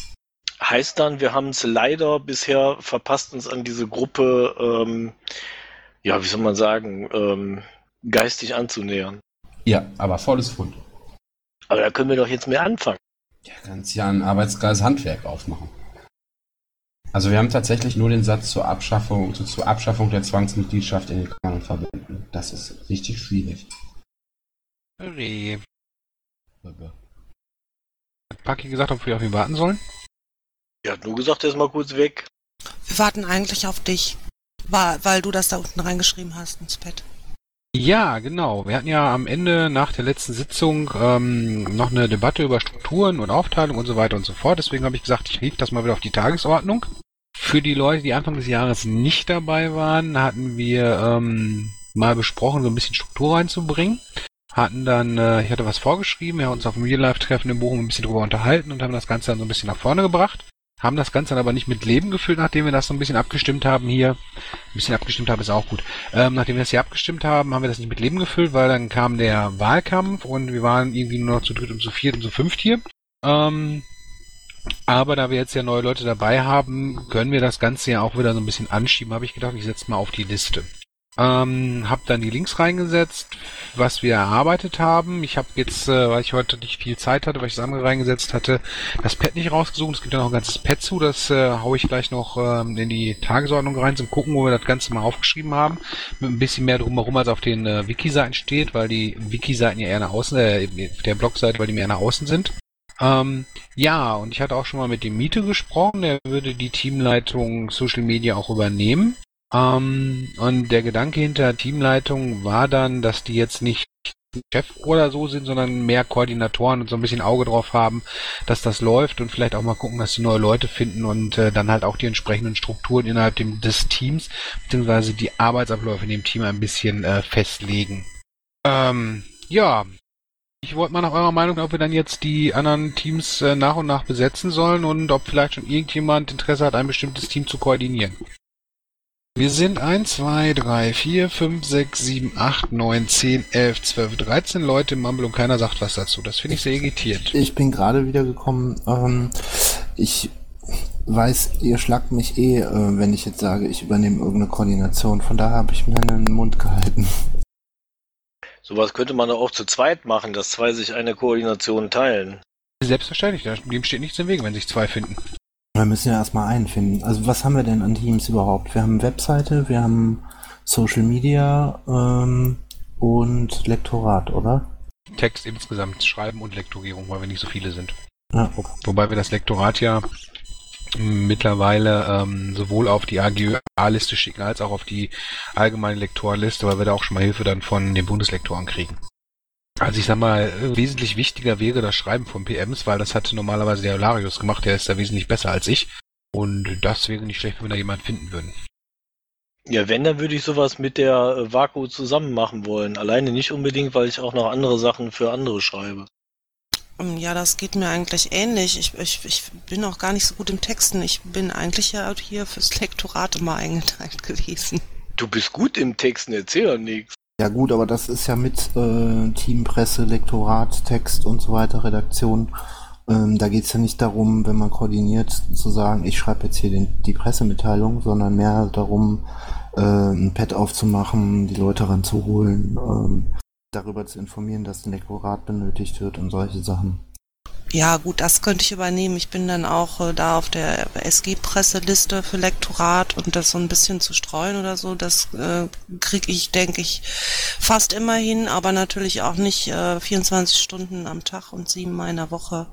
Heißt dann, wir haben es leider bisher verpasst, uns an diese Gruppe, ähm, ja, wie soll man sagen, ähm, geistig anzunähern. Ja, aber volles Fund. Aber da können wir doch jetzt mehr anfangen. Ja, kannst ja ein arbeitsgeiles Handwerk aufmachen. Also wir haben tatsächlich nur den Satz zur Abschaffung, zu, zur Abschaffung der Zwangsmitgliedschaft in den Kammern und Verbänden. Das ist richtig schwierig. Re. Hat Paki gesagt, ob wir auf ihn warten sollen? Er hat nur gesagt, er ist mal kurz weg. Wir warten eigentlich auf dich, weil, weil du das da unten reingeschrieben hast ins Pad. Ja, genau. Wir hatten ja am Ende nach der letzten Sitzung ähm, noch eine Debatte über Strukturen und Aufteilung und so weiter und so fort. Deswegen habe ich gesagt, ich rief das mal wieder auf die Tagesordnung. Für die Leute, die Anfang des Jahres nicht dabei waren, hatten wir ähm, mal besprochen, so ein bisschen Struktur reinzubringen. Hatten dann, äh, ich hatte was vorgeschrieben, wir haben uns auf dem Real-Life-Treffen in Bochum ein bisschen drüber unterhalten und haben das Ganze dann so ein bisschen nach vorne gebracht haben das Ganze dann aber nicht mit Leben gefüllt, nachdem wir das so ein bisschen abgestimmt haben hier. Ein bisschen abgestimmt haben ist auch gut. Ähm, nachdem wir das hier abgestimmt haben, haben wir das nicht mit Leben gefüllt, weil dann kam der Wahlkampf und wir waren irgendwie nur noch zu dritt und zu viert und zu fünft hier. Ähm, aber da wir jetzt ja neue Leute dabei haben, können wir das Ganze ja auch wieder so ein bisschen anschieben, habe ich gedacht, ich setze mal auf die Liste. Ähm, hab dann die Links reingesetzt, was wir erarbeitet haben. Ich habe jetzt, äh, weil ich heute nicht viel Zeit hatte, weil ich das andere reingesetzt hatte, das Pad nicht rausgesucht. Es gibt ja noch ein ganzes Pad zu, das äh, haue ich gleich noch ähm, in die Tagesordnung rein zum Gucken, wo wir das Ganze mal aufgeschrieben haben. Mit ein bisschen mehr drumherum, als auf den äh, Wiki-Seiten steht, weil die Wiki-Seiten ja eher nach außen, äh, der Blog-Seite, weil die mehr nach außen sind. Ähm, ja, und ich hatte auch schon mal mit dem Miete gesprochen, der würde die Teamleitung Social Media auch übernehmen. Ähm, und der Gedanke hinter Teamleitung war dann, dass die jetzt nicht Chef oder so sind, sondern mehr Koordinatoren und so ein bisschen Auge drauf haben, dass das läuft und vielleicht auch mal gucken, dass sie neue Leute finden und äh, dann halt auch die entsprechenden Strukturen innerhalb dem, des Teams beziehungsweise die Arbeitsabläufe in dem Team ein bisschen äh, festlegen. Ähm, ja, ich wollte mal nach eurer Meinung, ob wir dann jetzt die anderen Teams äh, nach und nach besetzen sollen und ob vielleicht schon irgendjemand Interesse hat, ein bestimmtes Team zu koordinieren. Wir sind 1, 2, 3, 4, 5, 6, 7, 8, 9, 10, 11, 12, 13 Leute im Mumble und keiner sagt was dazu. Das finde ich sehr irritiert. Ich bin gerade wieder gekommen. Ähm, ich weiß, ihr schlagt mich eh, äh, wenn ich jetzt sage, ich übernehme irgendeine Koordination. Von daher habe ich mir einen Mund gehalten. Sowas könnte man auch zu zweit machen, dass zwei sich eine Koordination teilen. Selbstverständlich, dem steht nichts im Wege, wenn sich zwei finden. Wir müssen ja erstmal einen finden. Also was haben wir denn an Teams überhaupt? Wir haben Webseite, wir haben Social Media ähm, und Lektorat, oder? Text insgesamt schreiben und Lektorierung, weil wir nicht so viele sind. Ja, okay. Wobei wir das Lektorat ja mittlerweile ähm, sowohl auf die AGÖA-Liste schicken als auch auf die allgemeine Lektorliste, weil wir da auch schon mal Hilfe dann von den Bundeslektoren kriegen. Also ich sag mal, wesentlich wichtiger wäre das Schreiben von PMs, weil das hatte normalerweise der Olarius gemacht, der ist da wesentlich besser als ich. Und das wäre nicht schlecht, wenn wir da jemanden finden würden. Ja, wenn, dann würde ich sowas mit der äh, Vaku zusammen machen wollen. Alleine nicht unbedingt, weil ich auch noch andere Sachen für andere schreibe. Ähm, Ja, das geht mir eigentlich ähnlich. Ich, ich, ich bin auch gar nicht so gut im Texten. Ich bin eigentlich ja hier fürs Lektorat immer eingeteilt gewesen. Du bist gut im Texten, erzähl doch nichts. Ja gut, aber das ist ja mit äh, Teampresse, Lektorat, Text und so weiter, Redaktion. Ähm, da geht's ja nicht darum, wenn man koordiniert, zu sagen, ich schreibe jetzt hier den, die Pressemitteilung, sondern mehr darum, äh, ein Pad aufzumachen, die Leute ranzuholen, ähm, darüber zu informieren, dass ein Lektorat benötigt wird und solche Sachen. Ja, gut, das könnte ich übernehmen. Ich bin dann auch äh, da auf der SG-Presseliste für Lektorat und das so ein bisschen zu streuen oder so, das äh, kriege ich, denke ich, fast immer hin, aber natürlich auch nicht äh, 24 Stunden am Tag und sieben Mal in der Woche.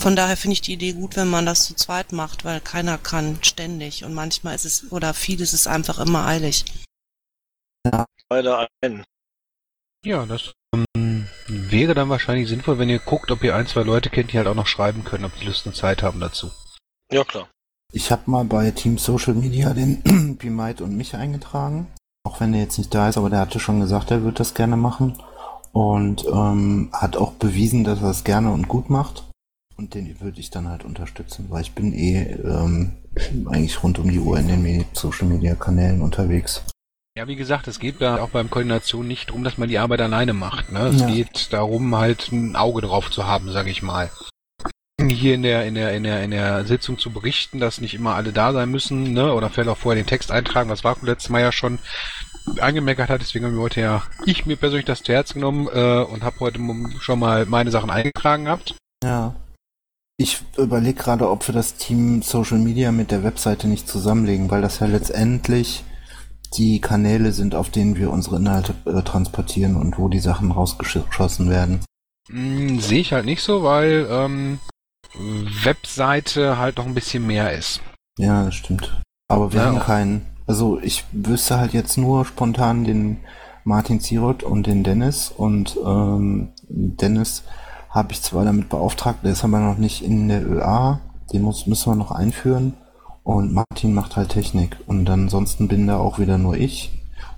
Von daher finde ich die Idee gut, wenn man das zu zweit macht, weil keiner kann ständig und manchmal ist es, oder vieles ist einfach immer eilig. Beide ein. Ja, das wäre dann wahrscheinlich sinnvoll, wenn ihr guckt, ob ihr ein, zwei Leute kennt, die halt auch noch schreiben können, ob die Lust und Zeit haben dazu. Ja, klar. Ich habe mal bei Team Social Media den Pimite und mich eingetragen. Auch wenn der jetzt nicht da ist, aber der hatte schon gesagt, er wird das gerne machen. Und ähm, hat auch bewiesen, dass er es gerne und gut macht. Und den würde ich dann halt unterstützen, weil ich bin eh ähm, eigentlich rund um die Uhr in den Social Media Kanälen unterwegs. Ja, wie gesagt, es geht da auch beim Koordination nicht darum, dass man die Arbeit alleine macht. Ne? Es Ja. geht darum, halt ein Auge drauf zu haben, sage ich mal. Hier in der, in der, in der, in der Sitzung zu berichten, dass nicht immer alle da sein müssen, ne? Oder vielleicht auch vorher den Text eintragen, was Vaku letztes Mal ja schon angemeckert hat, deswegen haben wir heute ja ich mir persönlich das zu Herz genommen äh, und habe heute schon mal meine Sachen eingetragen gehabt. Ja. Ich überlege gerade, ob wir das Team Social Media mit der Webseite nicht zusammenlegen, weil das ja letztendlich die Kanäle sind, auf denen wir unsere Inhalte äh, transportieren und wo die Sachen rausgeschossen werden. Hm, Sehe ich halt nicht so, weil ähm, Webseite halt noch ein bisschen mehr ist. Ja, das stimmt. Aber wir Ja. haben keinen. Also ich wüsste halt jetzt nur spontan den Martin Zierot und den Dennis. Und ähm, Dennis habe ich zwar damit beauftragt, der ist aber noch nicht in der ÖA. Den muss, müssen wir noch einführen. Und Martin macht halt Technik. Und ansonsten bin da auch wieder nur ich.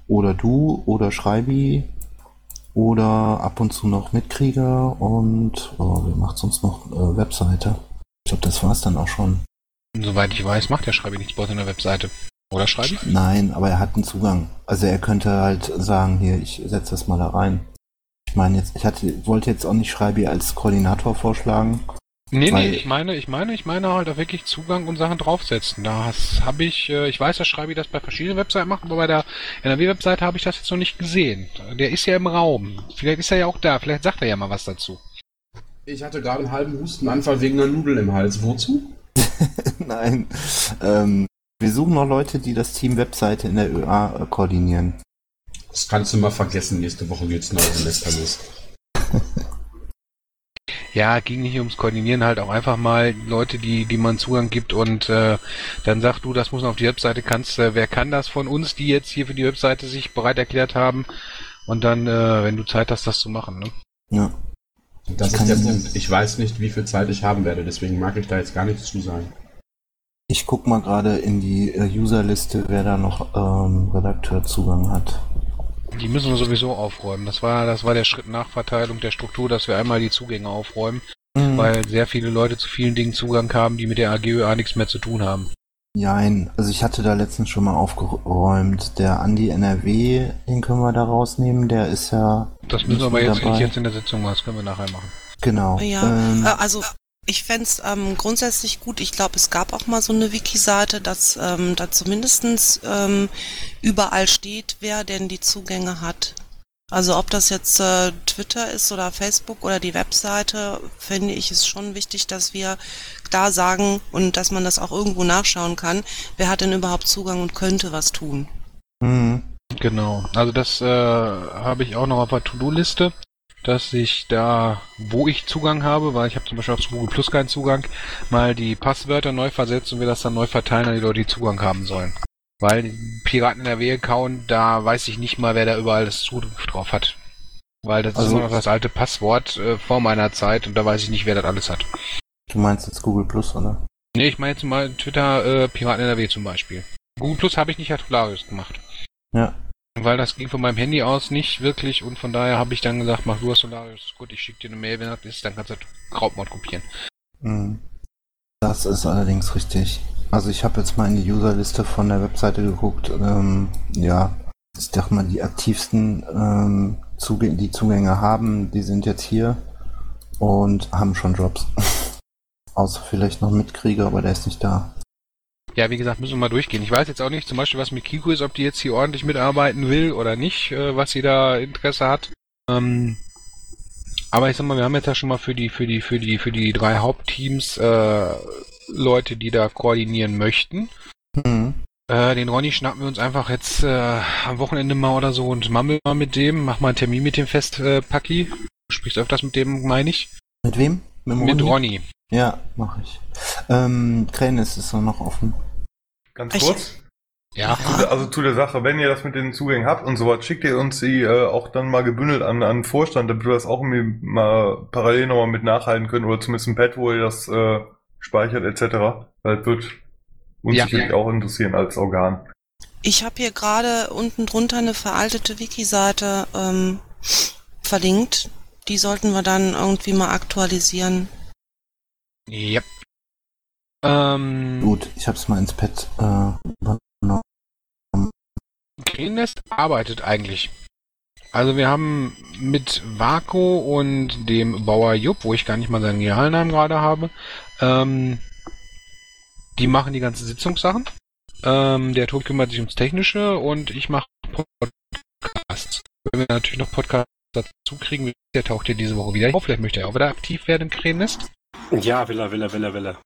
Oder du oder Schreibi. Oder ab und zu noch Mitkrieger. Und oh, wer macht sonst noch äh, Webseite? Ich glaube, das war's dann auch schon. Soweit ich weiß, macht der Schreiber nichts bei uns in der Webseite. Oder Schreiben? Nein, aber er hat einen Zugang. Also er könnte halt sagen, hier, ich setze das mal da rein. Ich meine jetzt, ich hatte, wollte jetzt auch nicht Schreibi als Koordinator vorschlagen. Nee, Weil- nee, ich meine, ich meine, ich meine halt auch wirklich Zugang und Sachen draufsetzen. Da habe ich, äh, ich weiß, dass Schreibi das bei verschiedenen Webseiten macht, aber bei der NRW-Webseite habe ich das jetzt noch nicht gesehen. Der ist ja im Raum. Vielleicht ist er ja auch da, vielleicht sagt er ja mal was dazu. Ich hatte gerade einen halben Hustenanfall wegen einer Nudel im Hals. Wozu? Nein. Ähm, wir suchen noch Leute, die das Team Webseite in der ÖA äh, koordinieren. Das kannst du mal vergessen. Nächste Woche geht's neue Semester los. Ja, ging nicht ums Koordinieren, halt auch einfach mal Leute, die, die man Zugang gibt und äh, dann sagst du, das muss auf die Webseite, kannst, äh, wer kann das von uns, die jetzt hier für die Webseite sich bereit erklärt haben und dann, äh, wenn du Zeit hast, das zu machen, ne? Ja. Das Ich ist der Punkt. Ich weiß nicht, wie viel Zeit ich haben werde. Deswegen mag ich da jetzt gar nichts zu sagen. Ich guck mal gerade in die äh, Userliste, wer da noch ähm, Redakteurzugang hat. Die müssen wir sowieso aufräumen. Das war, das war der Schritt nach Verteilung der Struktur, dass wir einmal die Zugänge aufräumen, Mhm. weil sehr viele Leute zu vielen Dingen Zugang haben, die mit der AGÖA nichts mehr zu tun haben. Nein, also ich hatte da letztens schon mal aufgeräumt. Der Andi NRW, den können wir da rausnehmen, der ist ja Das müssen wir aber jetzt jetzt in der Sitzung machen, das können wir nachher machen. genau. Ja, ähm, äh, also ich fänd's ähm, grundsätzlich gut. Ich glaube, es gab auch mal so eine Wiki-Seite, dass ähm, da zumindestens ähm, überall steht, wer denn die Zugänge hat. Also ob das jetzt äh, Twitter ist oder Facebook oder die Webseite, finde ich es schon wichtig, dass wir da sagen und dass man das auch irgendwo nachschauen kann, wer hat denn überhaupt Zugang und könnte was tun. mhm. Genau. Also das äh, habe ich auch noch auf der To-Do-Liste, dass ich da, wo ich Zugang habe, weil ich habe zum Beispiel auf Google Plus keinen Zugang, mal die Passwörter neu versetzt und wir das dann neu verteilen an die Leute, die Zugang haben sollen. Weil Piraten NRW-Account, da weiß ich nicht mal, wer da überall das Zugriff drauf hat. Weil das ist Also- immer noch das alte Passwort äh, vor meiner Zeit und da weiß ich nicht, wer das alles hat. Du meinst jetzt Google Plus, oder? Nee, ich meine jetzt mal Twitter äh, Piraten NRW zum Beispiel. Google Plus habe ich nicht als Polarius gemacht. Ja. Weil das ging von meinem Handy aus nicht wirklich und von daher habe ich dann gesagt, mach du hast Solarius. Gut, ich schicke dir eine Mail, wenn das ist, dann kannst du Krautmod kopieren. Mhm. Das ist allerdings richtig. Also ich habe jetzt mal in die Userliste von der Webseite geguckt. Ähm, ja, ich dachte mal, die aktivsten ähm, Zugänge, die Zugänge haben, die sind jetzt hier und haben schon Jobs. Außer vielleicht noch Mitkrieger, aber der ist nicht da. Ja, wie gesagt, müssen wir mal durchgehen. Ich weiß jetzt auch nicht zum Beispiel, was mit Kiko ist, ob die jetzt hier ordentlich mitarbeiten will oder nicht, äh, was sie da Interesse hat. Ähm, Aber ich sag mal, wir haben jetzt ja schon mal für die, für die, für die, für die drei Hauptteams äh, Leute, die da koordinieren möchten. Mhm. Äh, den Ronny schnappen wir uns einfach jetzt äh, am Wochenende mal oder so und mammel mal mit dem, mach mal einen Termin mit dem fest, äh, Paki. Du sprichst öfters mit dem, meine ich. Mit wem? dem Mit Ronny. Ja, mache ich. Ähm, Kränis ist noch offen. Ganz Ich- kurz. Ja. Zu der, also zu der Sache, wenn ihr das mit den Zugängen habt und sowas, schickt ihr uns die äh, auch dann mal gebündelt an, an den Vorstand, damit wir das auch irgendwie mal parallel nochmal mit nachhalten können oder zumindest ein Pad, wo ihr das äh, speichert etc. Weil das wird uns Ja. sicherlich auch interessieren als Organ. Ich habe hier gerade unten drunter eine veraltete Wiki-Seite ähm, verlinkt. Die sollten wir dann irgendwie mal aktualisieren. Yep. Ähm, Gut, ich hab's mal ins Pad äh, übernommen. Krähennest arbeitet eigentlich. Also wir haben mit Vako und dem Bauer Jupp, wo ich gar nicht mal seinen Realnamen gerade habe, ähm, die machen die ganzen Sitzungssachen. Ähm, der Tod kümmert sich ums Technische und ich mache Podcasts. Wenn wir natürlich noch Podcasts dazu kriegen, der taucht ja diese Woche wieder auf. Vielleicht möchte er auch wieder aktiv werden im Krähennest. Ja, will er, will er, will er, will er.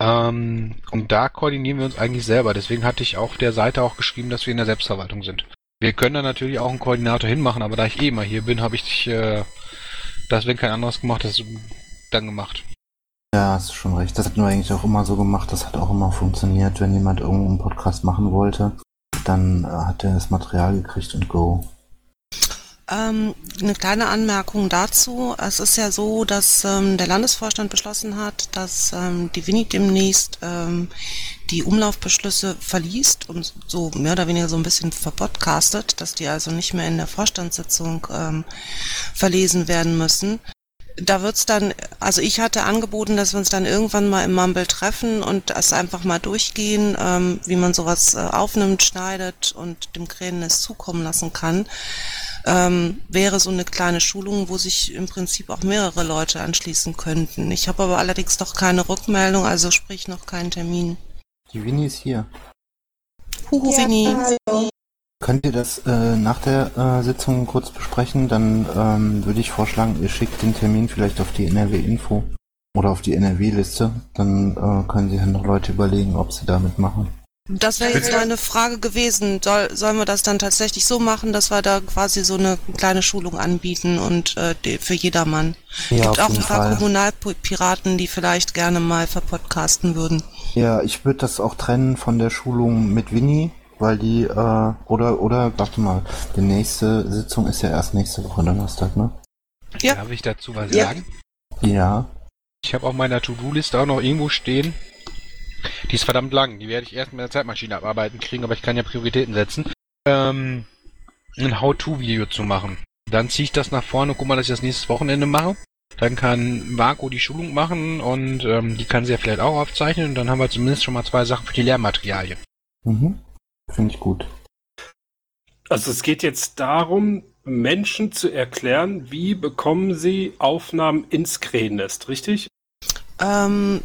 Ähm, und da koordinieren wir uns eigentlich selber. Deswegen hatte ich auf der Seite auch geschrieben, dass wir in der Selbstverwaltung sind. Wir können da natürlich auch einen Koordinator hinmachen, aber da ich eh mal hier bin, habe ich äh, das, wenn kein anderes gemacht, das dann gemacht. Ja, hast du schon recht. Das hatten wir eigentlich auch immer so gemacht. Das hat auch immer funktioniert. Wenn jemand irgendeinen Podcast machen wollte, dann äh, hat er das Material gekriegt und go. Ähm, eine kleine Anmerkung dazu. Es ist ja so, dass ähm, der Landesvorstand beschlossen hat, dass ähm, die Winnie demnächst ähm, die Umlaufbeschlüsse verliest und so mehr oder weniger so ein bisschen verpodcastet, dass die also nicht mehr in der Vorstandssitzung ähm, verlesen werden müssen. Da wird's dann, also ich hatte angeboten, dass wir uns dann irgendwann mal im Mumble treffen und es einfach mal durchgehen, ähm, wie man sowas äh, aufnimmt, schneidet und dem Krähennest zukommen lassen kann ähm, wäre so eine kleine Schulung, wo sich im Prinzip auch mehrere Leute anschließen könnten. Ich habe aber allerdings noch keine Rückmeldung, also sprich noch keinen Termin. Die Winnie ist hier. Huhu, Winnie. Könnt ihr das äh, nach der äh, Sitzung kurz besprechen? Dann ähm, würde ich vorschlagen, ihr schickt den Termin vielleicht auf die NRW-Info oder auf die NRW-Liste. Dann äh, können sich ja noch Leute überlegen, ob sie damit machen. Das wäre jetzt meine Frage gewesen. Soll, sollen wir das dann tatsächlich so machen, dass wir da quasi so eine kleine Schulung anbieten und äh, die, für jedermann? Ja, Gibt auf auch ein paar Fall. Kommunalpiraten, die vielleicht gerne mal verpodcasten würden. Ja, ich würde das auch trennen von der Schulung mit Winnie, weil die, äh, oder, oder, warte mal, die nächste Sitzung ist ja erst nächste Woche Donnerstag, ne? Ja. Darf ich dazu was Ja. sagen? Ja. Ich habe auf meiner To-Do-Liste auch noch irgendwo stehen. Die ist verdammt lang. Die werde ich erst mit der Zeitmaschine abarbeiten kriegen, aber ich kann ja Prioritäten setzen. Ähm, ein How-To-Video zu machen. Dann ziehe ich das nach vorne, guck mal, dass ich das nächstes Wochenende mache. Dann kann Marco die Schulung machen und ähm, die kann sie ja vielleicht auch aufzeichnen. Und dann haben wir zumindest schon mal zwei Sachen für die Lehrmaterialien. Mhm. Finde ich gut. Also es geht jetzt darum, Menschen zu erklären, wie bekommen sie Aufnahmen ins Krähennest, richtig? Ähm,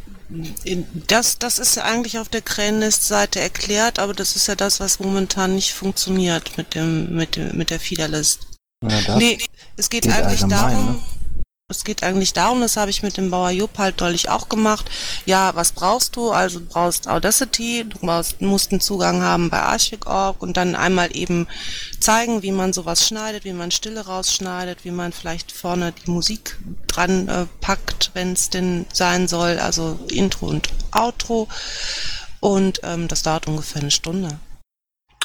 das, das ist ja eigentlich auf der Krähennest-Seite erklärt, aber das ist ja das, was momentan nicht funktioniert mit dem, mit dem, mit der Feederlist. Ja, Nee, es geht, geht eigentlich darum, ne? Es geht eigentlich darum, das habe ich mit dem Bauer Jupp halt deutlich auch gemacht. Ja, was brauchst du? Also du brauchst Audacity, du brauchst, musst einen Zugang haben bei Archivig.org und dann einmal eben zeigen, wie man sowas schneidet, wie man Stille rausschneidet, wie man vielleicht vorne die Musik dran äh, packt, wenn es denn sein soll, also Intro und Outro. Und ähm, das dauert ungefähr eine Stunde.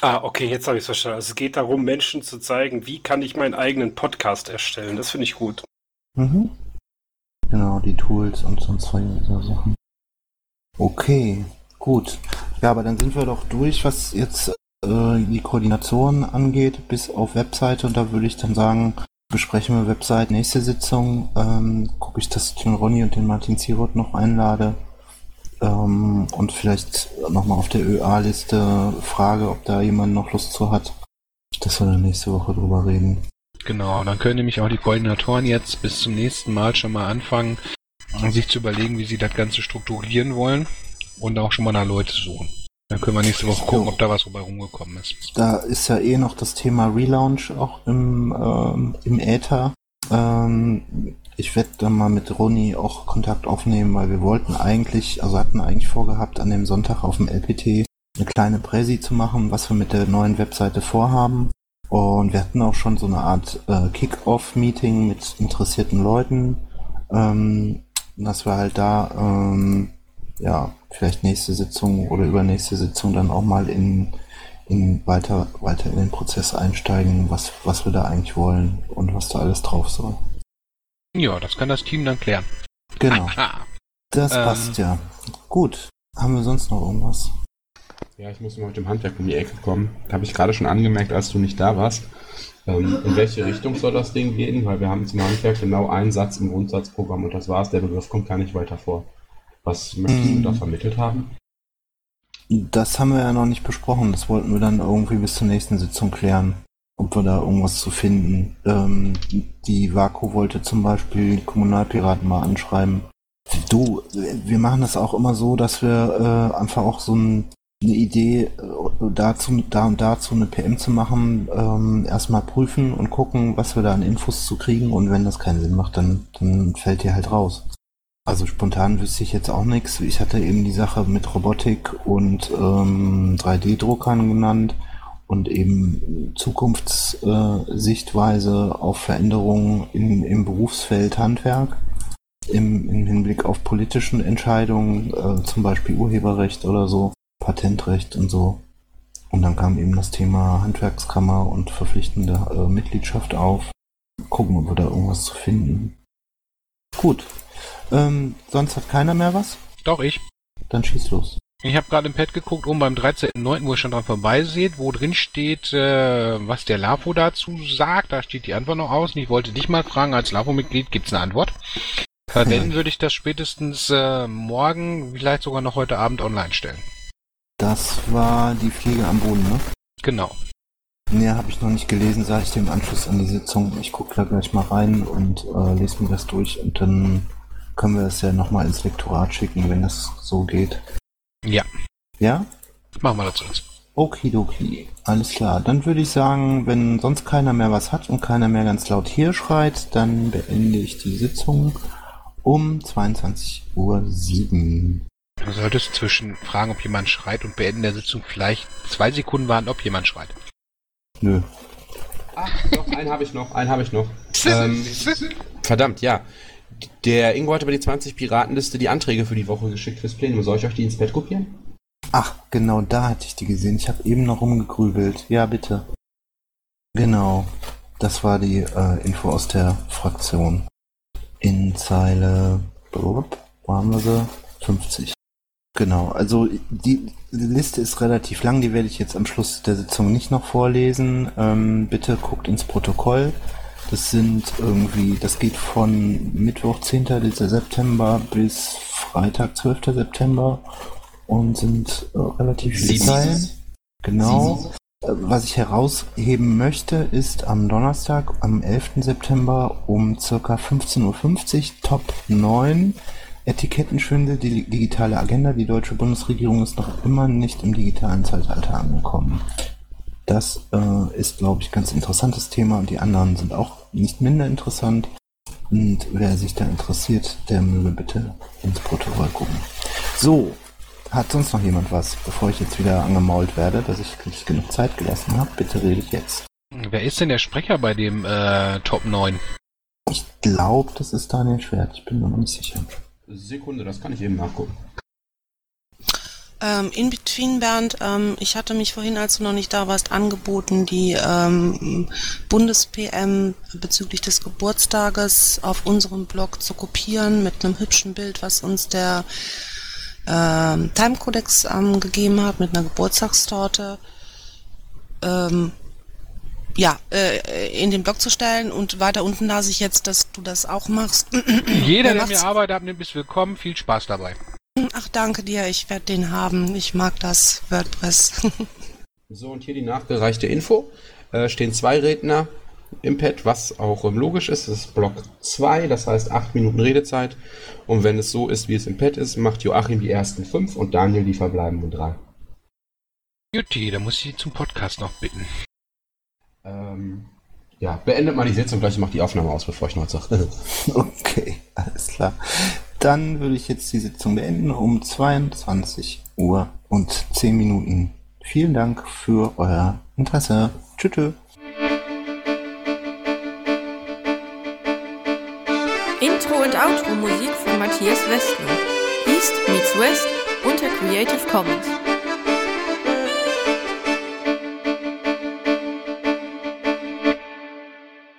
Ah, okay, jetzt habe ich es verstanden. Also es geht darum, Menschen zu zeigen, wie kann ich meinen eigenen Podcast erstellen. Das finde ich gut. Mhm. Genau, die Tools und sonst solche so Sachen. Okay, gut. Ja, aber dann sind wir doch durch, was jetzt äh, die Koordination angeht, bis auf Webseite. Und da würde ich dann sagen, besprechen wir Website nächste Sitzung. Ähm, gucke ich, dass ich den Ronny und den Martin Zierot noch einlade. Ähm, und vielleicht nochmal auf der ÖA-Liste frage, ob da jemand noch Lust zu hat. Dass wir dann nächste Woche drüber reden. Genau, dann können nämlich auch die Koordinatoren jetzt bis zum nächsten Mal schon mal anfangen, sich zu überlegen, wie sie das Ganze strukturieren wollen und auch schon mal nach Leute suchen. Dann können wir nächste Woche gucken, ob da was dabei rumgekommen ist. Da ist ja eh noch das Thema Relaunch auch im, ähm, im Äther. Ähm, ich werde dann mal mit Roni auch Kontakt aufnehmen, weil wir wollten eigentlich, also hatten eigentlich vorgehabt, an dem Sonntag auf dem LPT eine kleine Präsi zu machen, was wir mit der neuen Webseite vorhaben. Und wir hatten auch schon so eine Art äh, Kick-Off-Meeting mit interessierten Leuten, ähm, dass wir halt da ähm, ja vielleicht nächste Sitzung oder übernächste Sitzung dann auch mal in, in weiter weiter in den Prozess einsteigen, was was wir da eigentlich wollen und was da alles drauf soll. Ja, das kann das Team dann klären. Genau. Ah, Das Ähm. passt ja. Gut. Haben wir sonst noch irgendwas? Ja, ich muss mal mit dem Handwerk um die Ecke kommen. Habe ich gerade schon angemerkt, als du nicht da warst. Ähm, in welche Richtung soll das Ding gehen? Weil wir haben zum Handwerk genau einen Satz im Grundsatzprogramm und das war's. Der Begriff kommt gar nicht weiter vor. Was möchtest du da vermittelt haben? Das haben wir ja noch nicht besprochen. Das wollten wir dann irgendwie bis zur nächsten Sitzung klären, ob wir da irgendwas zu finden. Ähm, die Vaku wollte zum Beispiel die Kommunalpiraten mal anschreiben. Du, wir machen das auch immer so, dass wir äh, einfach auch so ein, eine Idee äh, dazu, da und dazu eine PM zu machen, ähm, erstmal prüfen und gucken, was wir da an Infos zu kriegen und wenn das keinen Sinn macht, dann, dann fällt die halt raus. Also spontan wüsste ich jetzt auch nichts. Ich hatte eben die Sache mit Robotik und ähm, 3D-Druckern genannt und eben Zukunftssichtweise äh, auf Veränderungen in, im Berufsfeld Handwerk im, im Hinblick auf politischen Entscheidungen, äh, zum Beispiel Urheberrecht oder so, Patentrecht und so. Und dann kam eben das Thema Handwerkskammer und verpflichtende äh, Mitgliedschaft auf. Gucken, ob wir da irgendwas zu finden. Gut. Ähm, sonst hat keiner mehr was? Doch, ich. Dann schieß los. Ich habe gerade im Pad geguckt, oben beim 13.09., wo ihr schon dran vorbeiseht, wo drin steht, äh, was der LAFO dazu sagt. Da steht die Antwort noch aus. Und ich wollte dich mal fragen, als LAFO-Mitglied, gibt's eine Antwort? Wenn würde ich das spätestens äh, morgen, vielleicht sogar noch heute Abend online stellen. Das war die Fliege am Boden, ne? Genau. Nee, habe ich noch nicht gelesen, sage ich dir im Anschluss an die Sitzung. Ich gucke da gleich mal rein und äh, lese mir das durch und dann können wir das ja nochmal ins Lektorat schicken, wenn das so geht. Ja, Ja? machen wir jetzt. Okidoki. Alles klar. Dann würde ich sagen, wenn sonst keiner mehr was hat und keiner mehr ganz laut hier schreit, dann beende ich die Sitzung um 22.07 Uhr. Du solltest zwischen Fragen, ob jemand schreit und Beenden der Sitzung vielleicht zwei Sekunden warten, ob jemand schreit. Nö. Ach, doch, einen habe ich noch, einen habe ich noch. ähm, verdammt, ja. Der Ingo hatte bei die 20 Piratenliste die Anträge für die Woche geschickt fürs Plenum. Soll ich euch die ins Bett kopieren? Ach, genau da hatte ich die gesehen. Ich habe eben noch rumgegrübelt. Ja, bitte. Genau. Das war die äh, Info aus der Fraktion. In Zeile, wo haben wir sie? 50. Genau, also die Liste ist relativ lang, die werde ich jetzt am Schluss der Sitzung nicht noch vorlesen. Ähm, bitte guckt ins Protokoll. Das sind irgendwie, das geht von Mittwoch 10. September bis Freitag 12. September und sind äh, relativ viele. Zeilen. Genau. Äh, Was ich herausheben möchte, ist am Donnerstag, am 11. September um circa 15.50 Uhr Top 9 Etikettenschwindel, die digitale Agenda. Die deutsche Bundesregierung ist noch immer nicht im digitalen Zeitalter angekommen. Das äh, ist, glaube ich, ganz interessantes Thema und die anderen sind auch nicht minder interessant. Und wer sich da interessiert, der möge bitte ins Protokoll gucken. So, hat sonst noch jemand was, bevor ich jetzt wieder angemault werde, dass ich nicht genug Zeit gelassen habe? Bitte rede ich jetzt. Wer ist denn der Sprecher bei dem äh, Top 9? Ich glaube, das ist Daniel Schwert. Ich bin mir noch nicht sicher. Sekunde, das kann ich eben nachgucken. Ähm, in between, Bernd, ähm, ich hatte mich vorhin, als du noch nicht da warst, angeboten, die ähm, Bundes-PM bezüglich des Geburtstages auf unserem Blog zu kopieren mit einem hübschen Bild, was uns der ähm, Time-Codex ähm, gegeben hat, mit einer Geburtstagstorte. Ähm, ja, äh, in den Blog zu stellen und weiter unten las ich jetzt, dass du das auch machst. Jeder, der mir Arbeit abnimmt, ist willkommen. Viel Spaß dabei. Ach, danke dir, ich werde den haben. Ich mag das WordPress. So, und hier die nachgereichte Info. Äh, stehen zwei Redner im Pad, was auch ähm, logisch ist. Das ist Block 2, das heißt 8 Minuten Redezeit. Und wenn es so ist, wie es im Pad ist, macht Joachim die ersten 5 und Daniel die verbleibenden 3. Jutti, da muss ich zum Podcast noch bitten. Ähm, Ja, beendet mal die Sitzung gleich und macht die Aufnahme aus, bevor ich noch was sage. Okay, alles klar. Dann würde ich jetzt die Sitzung beenden um 22 Uhr und 10 Minuten. Vielen Dank für euer Interesse. Tschüss. tschüss. Intro und Outro Musik von Matthias Westner. East meets West unter Creative Commons.